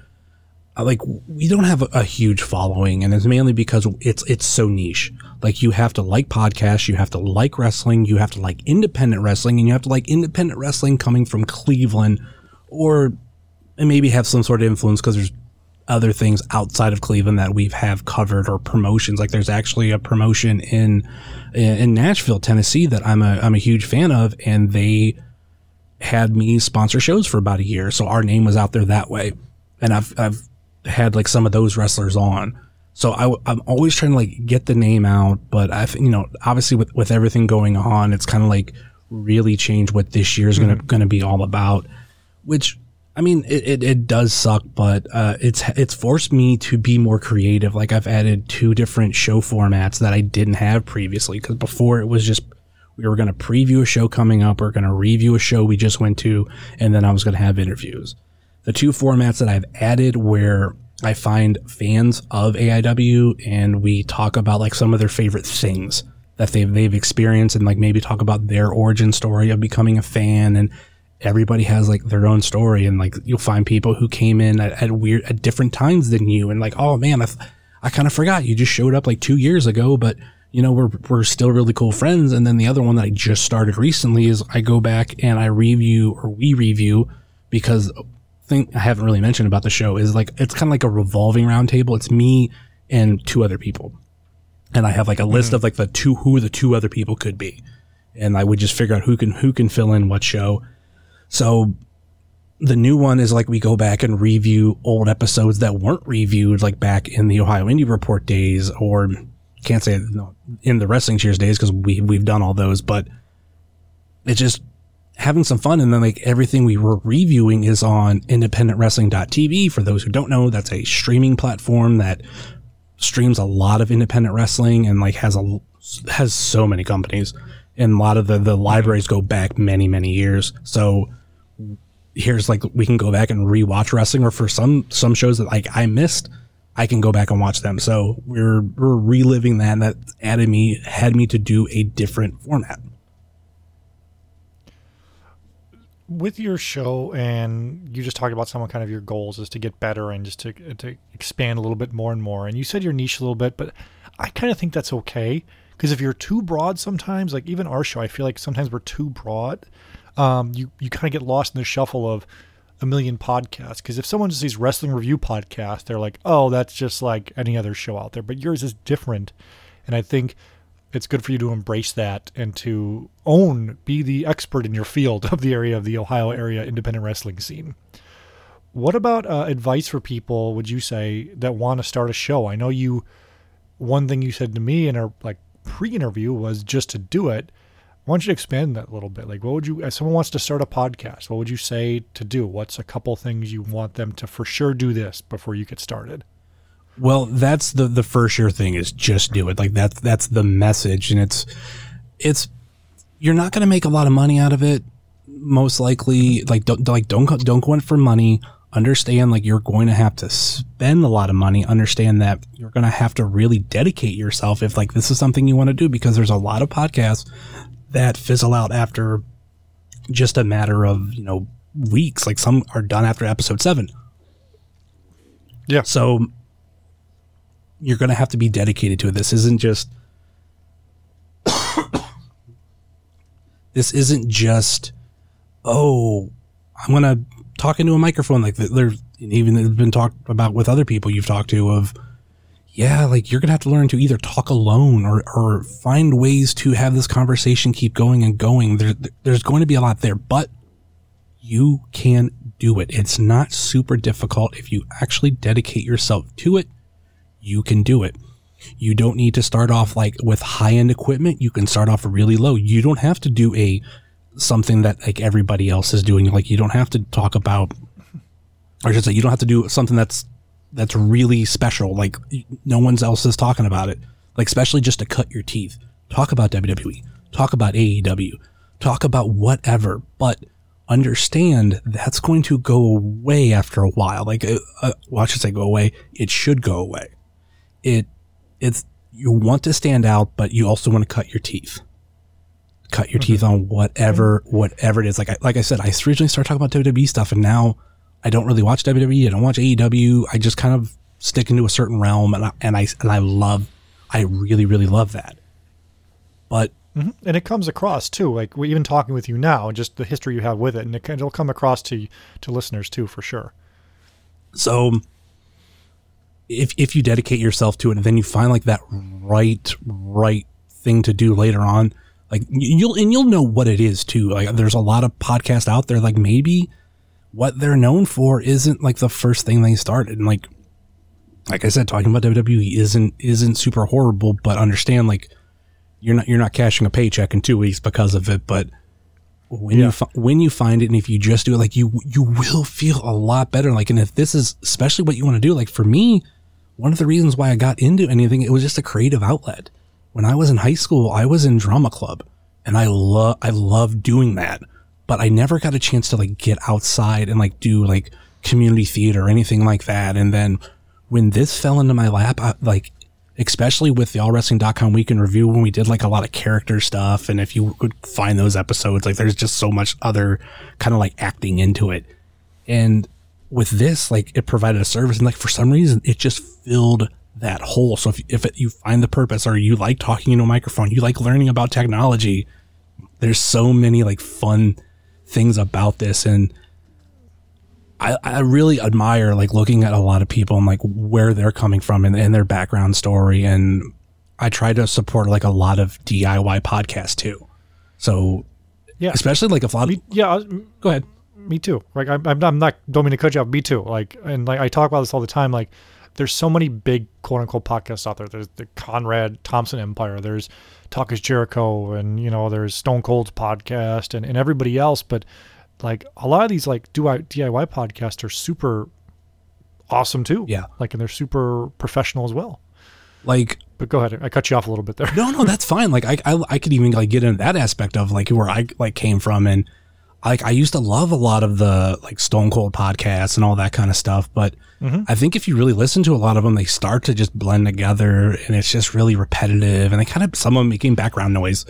Uh, Like we don't have a, a huge following, and it's mainly because it's it's so niche. Like you have to like podcasts, you have to like wrestling, you have to like independent wrestling, and you have to like independent wrestling coming from Cleveland, or and maybe have some sort of influence because there's other things outside of Cleveland that we've have covered or promotions. Like there's actually a promotion in in Nashville, Tennessee that I'm a I'm a huge fan of, and they had me sponsor shows for about a year, so our name was out there that way, and I've I've had like some of those wrestlers on. So I, am always trying to like get the name out, but I, you know, obviously with, with everything going on, it's kind of like really change what this year's gonna mm-hmm. gonna be all about. Which I mean, it, it, it does suck, but uh, it's it's forced me to be more creative. Like I've added two different show formats that I didn't have previously because before it was just we were going to preview a show coming up, we are going to review a show we just went to, and then I was going to have interviews. The two formats that I've added where I find fans of AIW and we talk about like some of their favorite things that they've they've experienced and like maybe talk about their origin story of becoming a fan and everybody has like their own story and like you'll find people who came in at, at weird at different times than you and like oh man I, th- I kind of forgot. You just showed up like two years ago but you know we're we're still really cool friends and then the other one that I just started recently is I go back and I review or we review because thing I haven't really mentioned about the show is like it's kind of like a revolving round table it's me and two other people. And I have like a mm-hmm. list of like the two who the two other people could be. And I would just figure out who can who can fill in what show so the new one is like we go back and review old episodes that weren't reviewed like back in the Ohio Indie Report days or can't say in the Wrestling Cheers days because we we've done all those, but it's just having some fun and then like everything we were reviewing is on independentwrestling.tv for those who don't know that's a streaming platform that streams a lot of independent wrestling and like has a has so many companies and a lot of the the libraries go back many many years. So here's like we can go back and rewatch wrestling or for some some shows that like I missed I can go back and watch them. So we're we're reliving that and that added me had me to do a different format. With your show and you just talked about some of kind of your goals is to get better and just to, uh, to expand a little bit more and more. And you said your niche a little bit but i kind of think that's okay. Because if you're too broad sometimes like even our show i feel like sometimes we're too broad um, you, you kind of get lost in the shuffle of a million podcasts because if someone just sees wrestling review podcast they're like oh that's just like any other show out there but yours is different and i think it's good for you to embrace that and to own, be the expert in your field of the area of the Ohio area independent wrestling scene. What about uh, advice for people, would you say, that want to start a show? I know you, one thing you said to me in our like pre interview was just to do it. I want you to expand that a little bit. Like, what would you, if someone wants to start a podcast, what would you say to do? What's a couple things you want them to for sure do this before you get started? Well, that's the the for sure thing is just do it. Like that's that's the message, and it's it's you're not going to make a lot of money out of it. Most likely, like don't like don't don't go in for money understand like you're going to have to spend a lot of money understand that you're going to have to really dedicate yourself if like this is something you want to do because there's a lot of podcasts that fizzle out after just a matter of you know weeks. Like some are done after episode 7 Yeah. so you're going to have to be dedicated to it. This isn't just this isn't just oh i'm going to talk into a microphone. Like th- there's even it's been talked about with other people you've talked to of yeah like you're going to have to learn to either talk alone or or find ways to have this conversation keep going and going. There, there's going to be a lot there but you can do it. It's not super difficult. If you actually dedicate yourself to it you can do it. You don't need to start off like with high end equipment. You can start off really low. You don't have to do a something that like everybody else is doing. Like you don't have to talk about or I should say you don't have to do something that's that's really special. Like no one else is talking about it. Like especially just to cut your teeth. Talk about WWE talk about AEW talk about whatever. But understand that's going to go away after a while. Like uh, uh, well I should say go away. It should go away. It it's you want to stand out but you also want to cut your teeth. Cut your teeth on whatever whatever it is. Like I, like I said I originally started talking about WWE stuff and now I don't really watch WWE I don't watch AEW I just kind of stick into a certain realm and I, and I and I love I really really love that. But mm-hmm. and it comes across too like we even talking with you now just the history you have with it and it, it'll come across to to listeners too for sure. So if if you dedicate yourself to it and then you find like that right right thing to do later on, like you'll and you'll know what it is too. Like there's a lot of podcasts out there like maybe what they're known for isn't like the first thing they started. And like like I said talking about WWE isn't isn't super horrible but understand like you're not you're not cashing a paycheck in 2 weeks because of it. But when you fi- when you find it and if you just do it like you you will feel a lot better. Like and if this is especially what you want to do like for me one of the reasons why I got into anything it was just a creative outlet. When I was in high school I was in drama club and I love I love doing that but I never got a chance to like get outside and like do like community theater or anything like that. And then when this fell into my lap I, like especially with the allwrestling.com weekend review when we did like a lot of character stuff and if you could find those episodes like there's just so much other kind of like acting into it. And with this like it provided a service and like for some reason it just filled that hole. So if, if it, you find the purpose or you like talking into a microphone you like learning about technology there's so many like fun things about this. And I, I really admire like looking at a lot of people and like where they're coming from and, and their background story. And I try to support like a lot of DIY podcasts too. So yeah. especially like a lot of Me- yeah uh, go ahead. me too. Like I'm, I'm I'm not don't mean to cut you off me too. Like and like i talk about this all the time like there's so many big quote unquote podcasts out there. There's the conrad thompson empire. There's talk is jericho and you know there's stone cold's podcast and, and everybody else but like a lot of these like diy podcasts are super awesome too Yeah. like and they're super professional as well Like but go ahead i cut you off a little bit there no, no, that's fine. Like I, I, I could even like get into that aspect of like where I like came from, and like I used to love a lot of the like Stone Cold podcasts and all that kind of stuff. But mm-hmm. I think if you really listen to a lot of them, they start to just blend together, and it's just really repetitive, and they kind of some of them making background noise.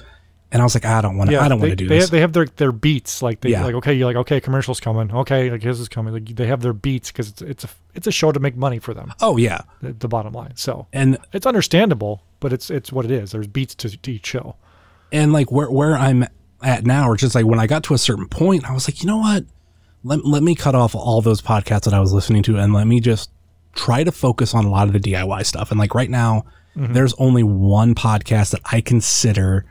And I was like, I don't want to, I don't want to do they this. Have, they have their, their beats like they Yeah. like okay you're like okay commercials coming okay like his is coming like they have their beats because it's it's a it's a show to make money for them oh yeah, the, the bottom line so and it's understandable but it's it's what it is there's beats to, to each show and like where where I'm at now, or just like when I got to a certain point, I was like, you know what? Let let me cut off all those podcasts that I was listening to, and let me just try to focus on a lot of the DIY stuff. And like right now, mm-hmm. there's only one podcast that I consider.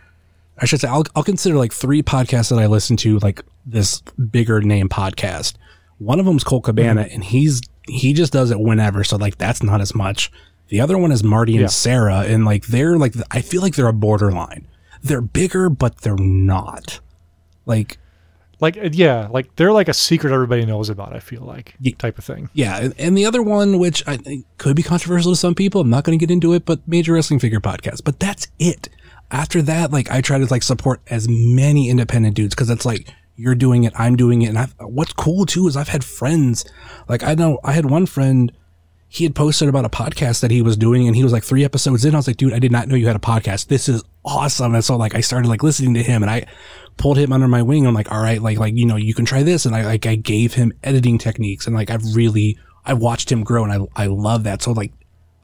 I should say I'll I'll consider like three podcasts that I listen to, like this bigger name podcast. One of them's Colt Cabana, mm-hmm. and he's he just does it whenever, so like that's not as much. The other one is Marty and Yeah. Sarah, and like they're like I feel like they're a borderline. They're bigger, but they're not. Like like uh, yeah like they're like a secret everybody knows about i feel like Ye- type of thing yeah, and, and the other one, which I think could be controversial to some people, I'm not going to get into it, but Major Wrestling Figure Podcast. But that's it. After that, like I try to like support as many independent dudes because it's like you're doing it, I'm doing it. And I've, what's cool too is I've had friends, like I know I had one friend, he had posted about a podcast that he was doing and he was like three episodes in. I was like, dude, I did not know you had a podcast. This is awesome. And so like I started like listening to him and I pulled him under my wing. I'm like, all right, like, like, you know, you can try this. And I like, I gave him editing techniques and like, I've really, I watched him grow and I, I love that. So like,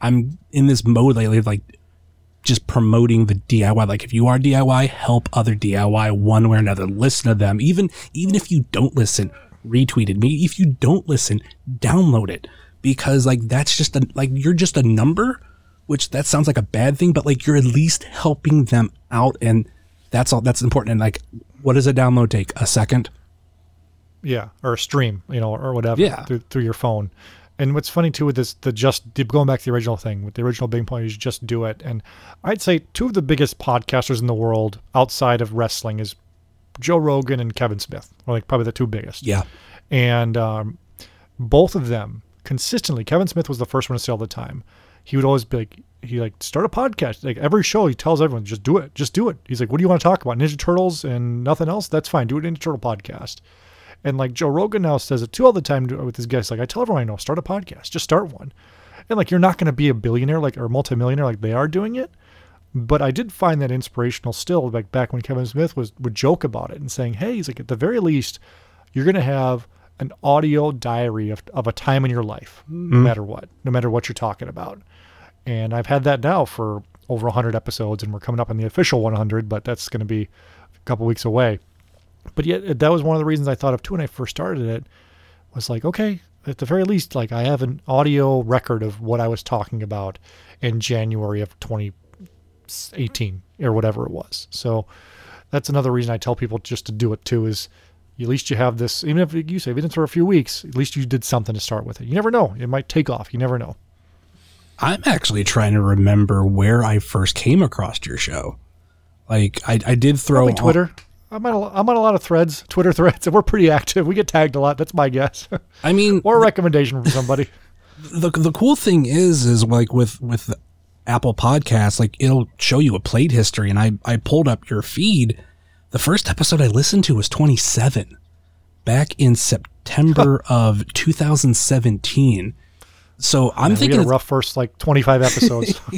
I'm in this mode lately of like just promoting the DIY. Like if you are DIY, help other DIY one way or another. Listen to them. Even even if you don't listen, retweet it. Maybe if you don't listen, download it. Because like that's just a like you're just a number, which that sounds like a bad thing, but like you're at least helping them out and that's all that's important. And like what does a download take? A second? Yeah, or a stream, you know, or whatever. Yeah. through, through your phone. And what's funny too with this, the just going back to the original thing, with the original big point is just do it. And I'd say two of the biggest podcasters in the world outside of wrestling is Joe Rogan and Kevin Smith, or like probably the two biggest. Yeah. And um, both of them consistently, Kevin Smith was the first one to say all the time. He would always be like, he like start a podcast. Like every show, he tells everyone, just do it, just do it. He's like, what do you want to talk about? Ninja Turtles and nothing else? That's fine. Do it Ninja Turtle podcast. And like Joe Rogan now says it too all the time with his guests. Like I tell everyone I know, start a podcast, just start one. And like you're not going to be a billionaire like or multimillionaire like they are doing it. But I did find that inspirational still, like back when Kevin Smith was would joke about it and saying, "Hey, he's like at the very least, you're going to have an audio diary of, of a time in your life, no mm-hmm. matter what, no matter what you're talking about." And I've had that now for over 100 episodes, and we're coming up on the official 100, but that's going to be a couple weeks away. But yet, that was one of the reasons I thought of too when I first started it. Was like, okay, at the very least, like I have an audio record of what I was talking about in January of 2018 or whatever it was. So that's another reason I tell people just to do it too. Is at least you have this, even if you say even if for a few weeks, at least you did something to start with it. You never know; it might take off. You never know. I'm actually trying to remember where I first came across your show. Like I, I did throw Probably Twitter. I'm on, a, I'm on a lot of threads, Twitter threads, and we're pretty active. We get tagged a lot. That's my guess. I mean, or a recommendation from somebody. the the cool thing is is like with with Apple Podcasts, like it'll show you a played history, and I I pulled up your feed. The first episode I listened to was 27, back in September of 2017. So I'm we thinking a rough first like 25 episodes.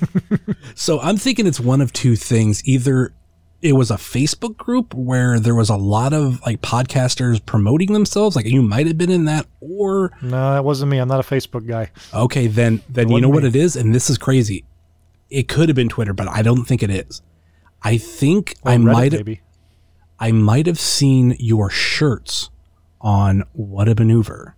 So I'm thinking it's one of two things. Either it was a Facebook group where there was a lot of like podcasters promoting themselves, like you might have been in that, or no, that wasn't me. I'm not a Facebook guy. okay, then then you know what it is, and this is crazy. It could have been Twitter, but I don't think it is. I think I Or Reddit, might maybe. I might have seen your shirts on What a Maneuver.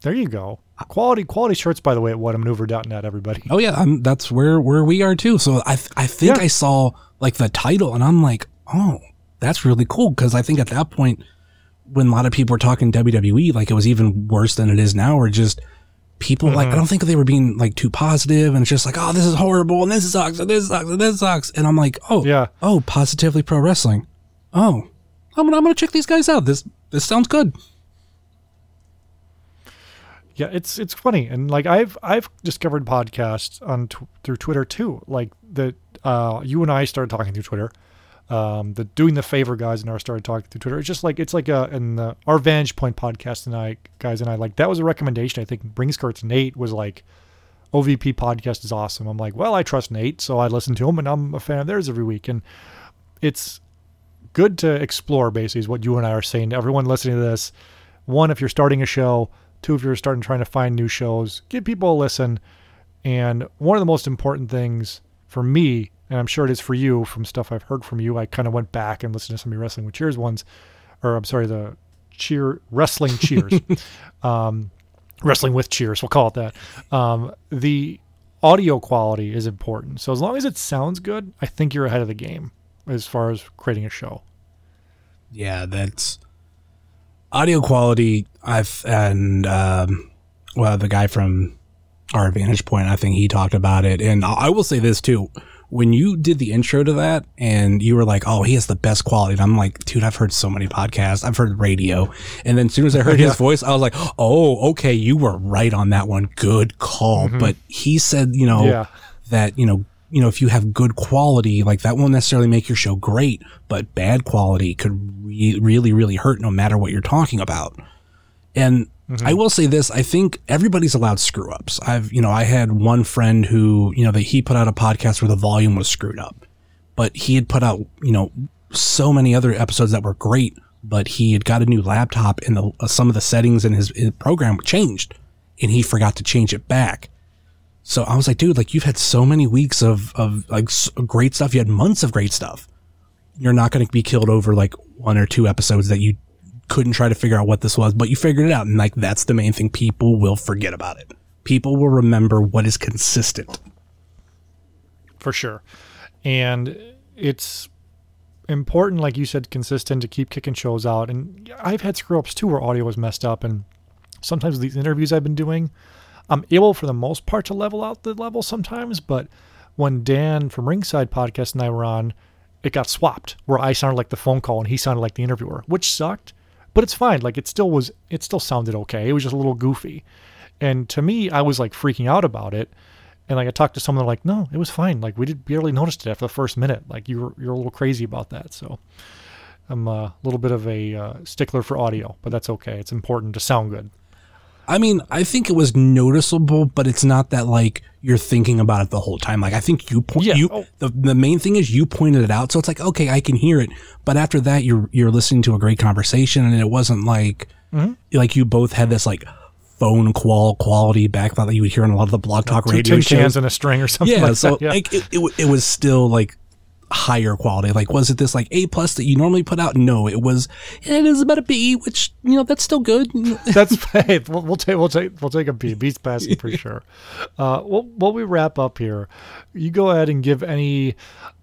There you go. Quality quality shirts, by the way, at whatamaneuver.net, everybody. Oh yeah, I'm, that's where where we are too. So I I think Yeah. I saw like the title and I'm like, oh, that's really cool because I think at that point when a lot of people were talking WWE, like it was even worse than it is now, or just people like mm-hmm. I don't think they were being like too positive and it's just like, oh, this is horrible and this sucks and this sucks and this sucks, and I'm like, oh Yeah. oh, positively pro wrestling. Oh, I'm gonna I'm gonna check these guys out. This this sounds good. Yeah, it's it's funny, and like I've I've discovered podcasts on tw- through Twitter too. Like that, uh, you and I started talking through Twitter. Um, the doing the favor guys and I started talking through Twitter. It's just like it's like a and the, our Vantage Point podcast and I guys and I like that was a recommendation. I think Bring Skirts Nate was like OVP podcast is awesome. I'm like, well, I trust Nate, so I listen to him, and I'm a fan of theirs every week. And it's good to explore basically is what you and I are saying to everyone listening to this. One, if you're starting a show, two, if you're starting trying to find new shows, give people a listen. And one of the most important things for me, and I'm sure it is for you from stuff I've heard from you, I kind of went back and listened to some of your wrestling with cheers ones, or I'm sorry, the cheer wrestling cheers, um, wrestling with cheers, we'll call it that. Um, the audio quality is important. So as long as it sounds good, I think you're ahead of the game as far as creating a show. Yeah, that's audio quality. I've and um, well, the guy from our Vantage Point, I think he talked about it, and I I will say this too. When you did the intro to that, and you were like, "Oh, he has the best quality," and I'm like, "Dude, I've heard so many podcasts. I've heard radio." And then as soon as I heard his voice, I was like, "Oh, okay, you were right on that one. Good call." But he said, you know, Yeah. that you know you know, if you have good quality, like that won't necessarily make your show great, but bad quality could re- really, really hurt no matter what you're talking about. And I will say this, I think everybody's allowed screw ups. I've, you know, I had one friend who, you know, that he put out a podcast where the volume was screwed up, but he had put out, you know, so many other episodes that were great, but he had got a new laptop and the, uh, some of the settings in his, his program changed and he forgot to change it back. So I was like, dude, like you've had so many weeks of, of like great stuff. You had months of great stuff. You're not going to be killed over like one or two episodes that you couldn't try to figure out what this was, but you figured it out. And like, that's the main thing. People will forget about it. People will remember what is consistent. for sure. And it's important, like you said, consistent to keep kicking shows out. And I've had screw ups too where audio was messed up. And sometimes these interviews I've been doing, I'm able for the most part to level out the level sometimes. But when Dan from Ringside Podcast and I were on, it got swapped where I sounded like the phone call and he sounded like the interviewer, which sucked. But it's fine. Like it still was, it still sounded okay. It was just a little goofy. And to me, I was like freaking out about it. And like I talked to someone, like, "No, it was fine. Like we did barely noticed it after the first minute. Like you were you're a little crazy about that." So I'm a little bit of a uh, stickler for audio, but that's okay. It's important to sound good. I mean, I think it was noticeable, but it's not that like you're thinking about it the whole time. Like I think you point Yeah. you Oh. the, the main thing is you pointed it out. So it's like, okay, I can hear it. But after that you're you're listening to a great conversation and it wasn't like Mm-hmm. like you both had this like phone qual quality background that you would hear on a lot of the blog talk Two radio shows. and a string or something yeah, like so that. Yeah. like it, it, it was still like higher quality. Like was it this like A plus that you normally put out? No, it was it is about a B, which you know that's still good. That's hey, we'll, we'll take we'll take we'll take a beat. Beats passing for sure. Uh, well, while we wrap up here, you go ahead and give any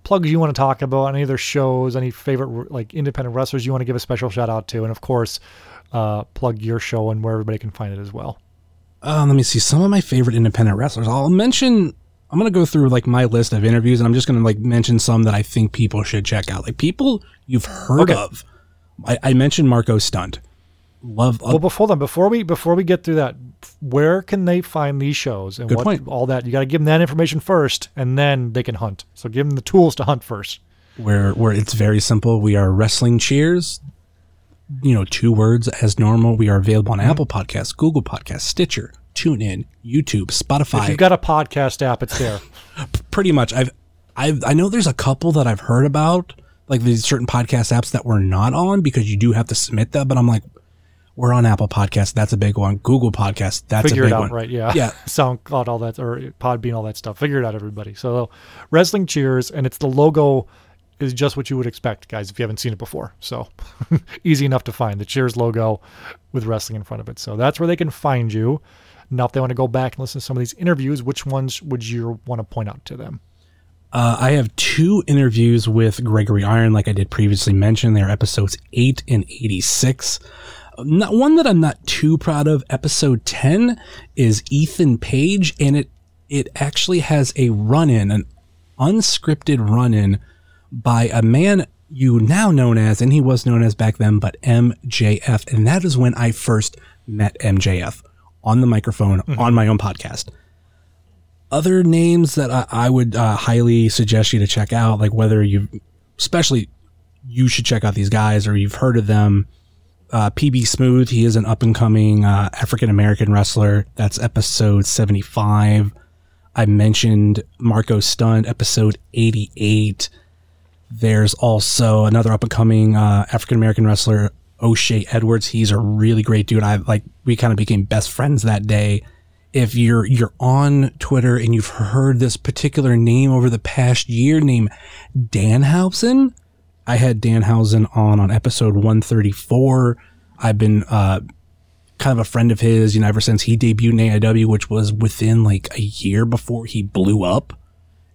plugs you want to talk about, any other shows, any favorite like independent wrestlers you want to give a special shout out to, and of course, uh, plug your show and where everybody can find it as well. Uh, let me see some of my favorite independent wrestlers. I'll mention. I'm gonna go through like my list of interviews, and I'm just gonna like mention some that I think people should check out. Like people you've heard Okay. of. I, I mentioned Marco Stunt. Love. Well, before then, before we before we get through that, where can they find these shows and Good what point. all that? You got to give them that information first, and then they can hunt. So give them the tools to hunt first. where where it's very simple. We are wrestling cheers. You know, two words as normal. We are available Mm-hmm. on Apple Podcasts, Google Podcasts, Stitcher, TuneIn, YouTube, Spotify. If you've got a podcast app, it's there. pretty much i've i've i know there's a couple that i've heard about like these certain podcast apps that we're not on because you do have to submit that but i'm like we're on apple podcast that's a big one google podcast that's Figure a it big out, one right? Yeah, yeah SoundCloud, all that, or Podbean, all that stuff. Figure it out, everybody. So, wrestling cheers, and it's the logo is just what you would expect, guys. If you haven't seen it before, so easy enough to find the Cheers logo with wrestling in front of it. So that's where they can find you. Now, if they want to go back and listen to some of these interviews, which ones would you want to point out to them? uh, i have two interviews with gregory iron like i did previously mention they're episodes 8 and 86 not one that i'm not too proud of episode 10 is ethan page and it it actually has a run-in an unscripted run-in by a man you now known as, and he was known as back then, but MJF. And that is when I first met MJF on the microphone on my own podcast. Other names that I, I would uh, highly suggest you to check out, like whether you, especially you should check out these guys or you've heard of them. Uh, PB Smooth, he is an up and coming uh, African American wrestler. That's episode 75. I mentioned Marco Stunt, episode 88. There's also another up and coming uh, African American wrestler, O'Shea Edwards. He's a really great dude. I like we kind of became best friends that day. If you're you're on Twitter and you've heard this particular name over the past year, name Danhausen. I had Dan Danhausen on on episode 134. I've been uh, kind of a friend of his, you know, ever since he debuted in AIW, which was within like a year before he blew up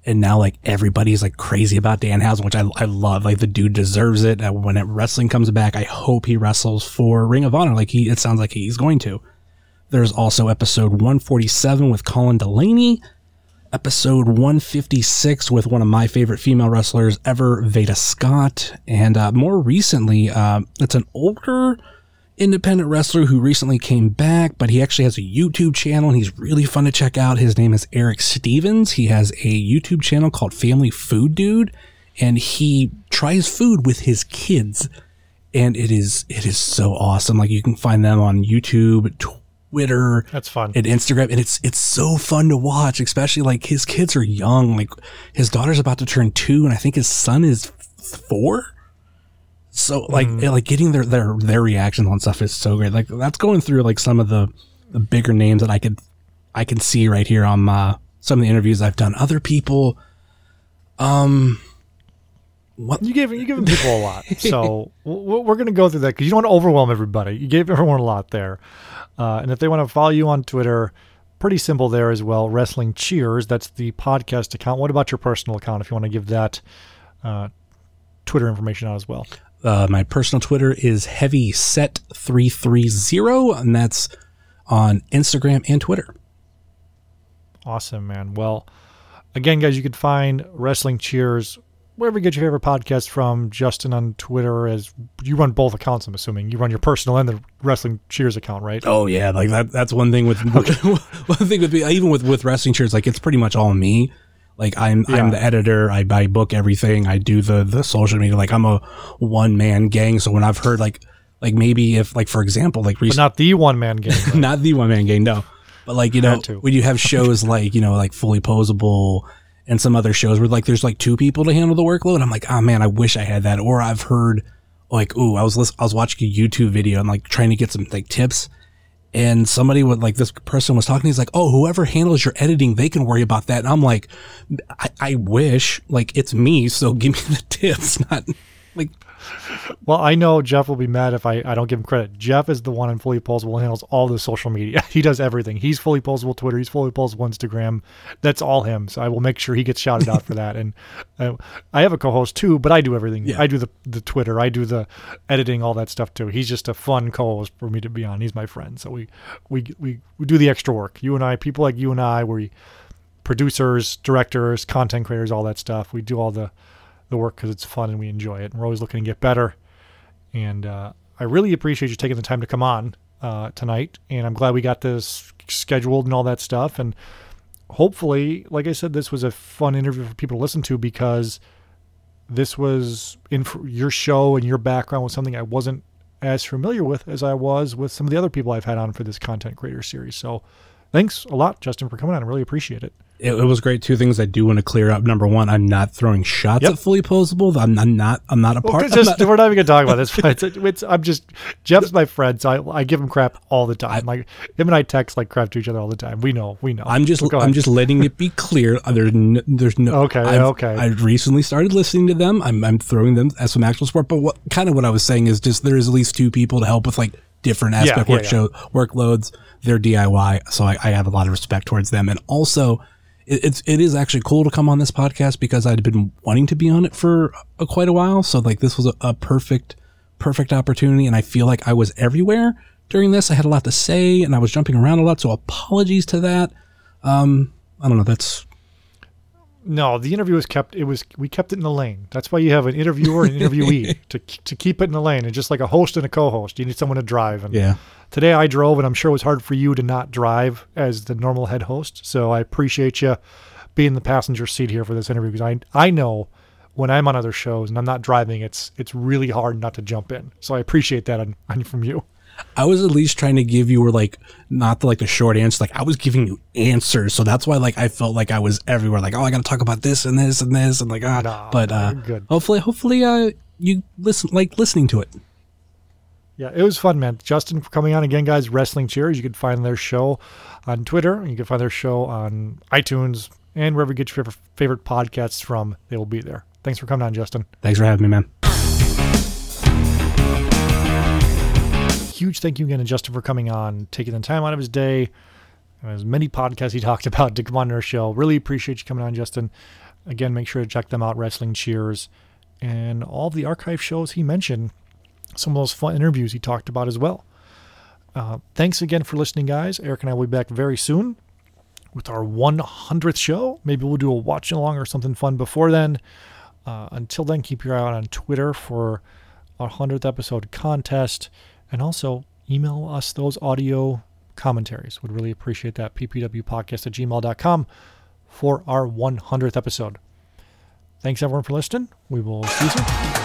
and now like everybody's like crazy about Dan Danhausen, which I, I love. Like the dude deserves it. Uh, when it, wrestling comes back, I hope he wrestles for Ring of Honor. Like he, it sounds like he's going to. There's also episode 147 with Colin Delaney, episode 156 with one of my favorite female wrestlers ever, Veda Scott, and uh, more recently, uh, it's an older independent wrestler who recently came back, but he actually has a YouTube channel and he's really fun to check out. His name is Eric Stevens. He has a YouTube channel called Family Food Dude and he tries food with his kids. And it is it is so awesome. Like you can find them on YouTube, Twitter, That's fun. and Instagram, and it's it's so fun to watch. Especially like his kids are young. Like his daughter's about to turn two, and I think his son is four. So like Mm. like getting their their their reactions on stuff is so great. Like that's going through like some of the the bigger names that I could I can see right here on uh, some of the interviews I've done. Other people, um, what You gave you giving people a lot, so we're going to go through that because you don't want to overwhelm everybody. You gave everyone a lot there, uh, and if they want to follow you on Twitter, pretty simple there as well. Wrestling Cheers, that's the podcast account. What about your personal account? If you want to give that uh, Twitter information out as well. Uh, my personal Twitter is heavy set three three zero, and that's on Instagram and Twitter. Awesome, man. Well, again, guys, you can find Wrestling Cheers wherever you get your favorite podcast from. Justin on Twitter, as you run both accounts. I'm assuming you run your personal and the Wrestling Cheers account, right? Oh yeah, like that. That's one thing with one thing with me. Even with with wrestling Cheers, like it's pretty much all me. Like I'm Yeah. I'm the editor. I buy book everything. I do the the social media. Like I'm a one man gang. So when I've heard like like maybe if like for example like recently not the one man right? not the one man gang, no. But like you know, when you have shows like you know like fully posable and some other shows where like there's like two people to handle the workload, I'm like, oh man, I wish I had that. Or I've heard like, ooh, I was I was watching a YouTube video and like trying to get some like tips, and somebody would like this person was talking. He's like, oh, whoever handles your editing, they can worry about that. And I'm like, I, I wish like it's me, so give me the tips, not like Well, I know Jeff will be mad if I, I don't give him credit. Jeff is the one in Fully Posable handles all the social media. He does everything. He's Fully Posable Twitter. He's Fully Posable Instagram. That's all him. So I will make sure he gets shouted out for that. And uh, I have a co-host too, but I do everything. Yeah. I do the the Twitter. I do the editing, all that stuff too. He's just a fun co-host for me to be on. He's my friend. So we we we, we do the extra work. You and I, people like you and I, we producers, directors, content creators, all that stuff. We do all the the work because it's fun and we enjoy it. And we're always looking to get better. And uh, I really appreciate you taking the time to come on uh, tonight. And I'm glad we got this scheduled and all that stuff. And hopefully, like I said, this was a fun interview for people to listen to because this was in your show and your background was something I wasn't as familiar with as I was with some of the other people I've had on for this content creator series. So thanks a lot, Justin, for coming on. I really appreciate it. It, it was great. Two things I do want to clear up. Number one, I'm not throwing shots Yep. at fully posable. I'm, I'm not. I'm not a part. just, not- we're not even gonna talk about this. It's, it's, I'm just Jeff's my friend, so I, I give him crap all the time. like him and I text like crap to each other all the time. We know, we know. I'm just. I'm just letting it be clear. Uh, There's no. There's no Okay, I've, okay. I recently started listening to them. I'm. I'm throwing them as some actual support. But what kind of what I was saying is just there is at least two people to help with like different aspect yeah, work yeah. show workloads. They're DIY, so I, I have a lot of respect towards them. And also, it, it's it is actually cool to come on this podcast because I'd been wanting to be on it for a, quite a while. So like this was a, a perfect perfect opportunity, and I feel like I was everywhere during this. I had a lot to say, and I was jumping around a lot. So apologies to that. Um, I don't know. That's no. The interview was kept. It was we kept it in the lane. That's why you have an interviewer and an interviewee to to keep it in the lane. And just like a host and a co-host, you need someone to drive. And yeah. Today I drove, and I'm sure it was hard for you to not drive as the normal head host. So I appreciate you being in the passenger seat here for this interview because I I know when I'm on other shows and I'm not driving, it's it's really hard not to jump in. So I appreciate that on, on from you. I was at least trying to give you were like not the, like the short answer. Like I was giving you answers, so that's why like I felt like I was everywhere. Like oh, I got to talk about this and this and this and like ah. No, but uh, good. hopefully, hopefully, uh, you listen like listening to it. Yeah, it was fun, man. Justin coming on again, guys. Wrestling Cheers. You can find their show on Twitter. You can find their show on iTunes and wherever you get your favorite, favorite podcasts from. They will be there. Thanks for coming on, Justin. Thanks for having me, man. Huge thank you again to Justin for coming on, taking the time out of his day, as many podcasts he talked about to come on our show. Really appreciate you coming on, Justin. Again, make sure to check them out, Wrestling Cheers, and all the archive shows he mentioned. Some of those fun interviews he talked about as well. Uh, thanks again for listening, guys. Eric and I will be back very soon with our 100th show. Maybe we'll do a watch along or something fun before then. Uh, until then, keep your eye out on Twitter for our 100th episode contest. And also email us those audio commentaries. Would really appreciate that. ppwpodcast at gmail.com for our 100th episode. Thanks everyone for listening. We will see you soon.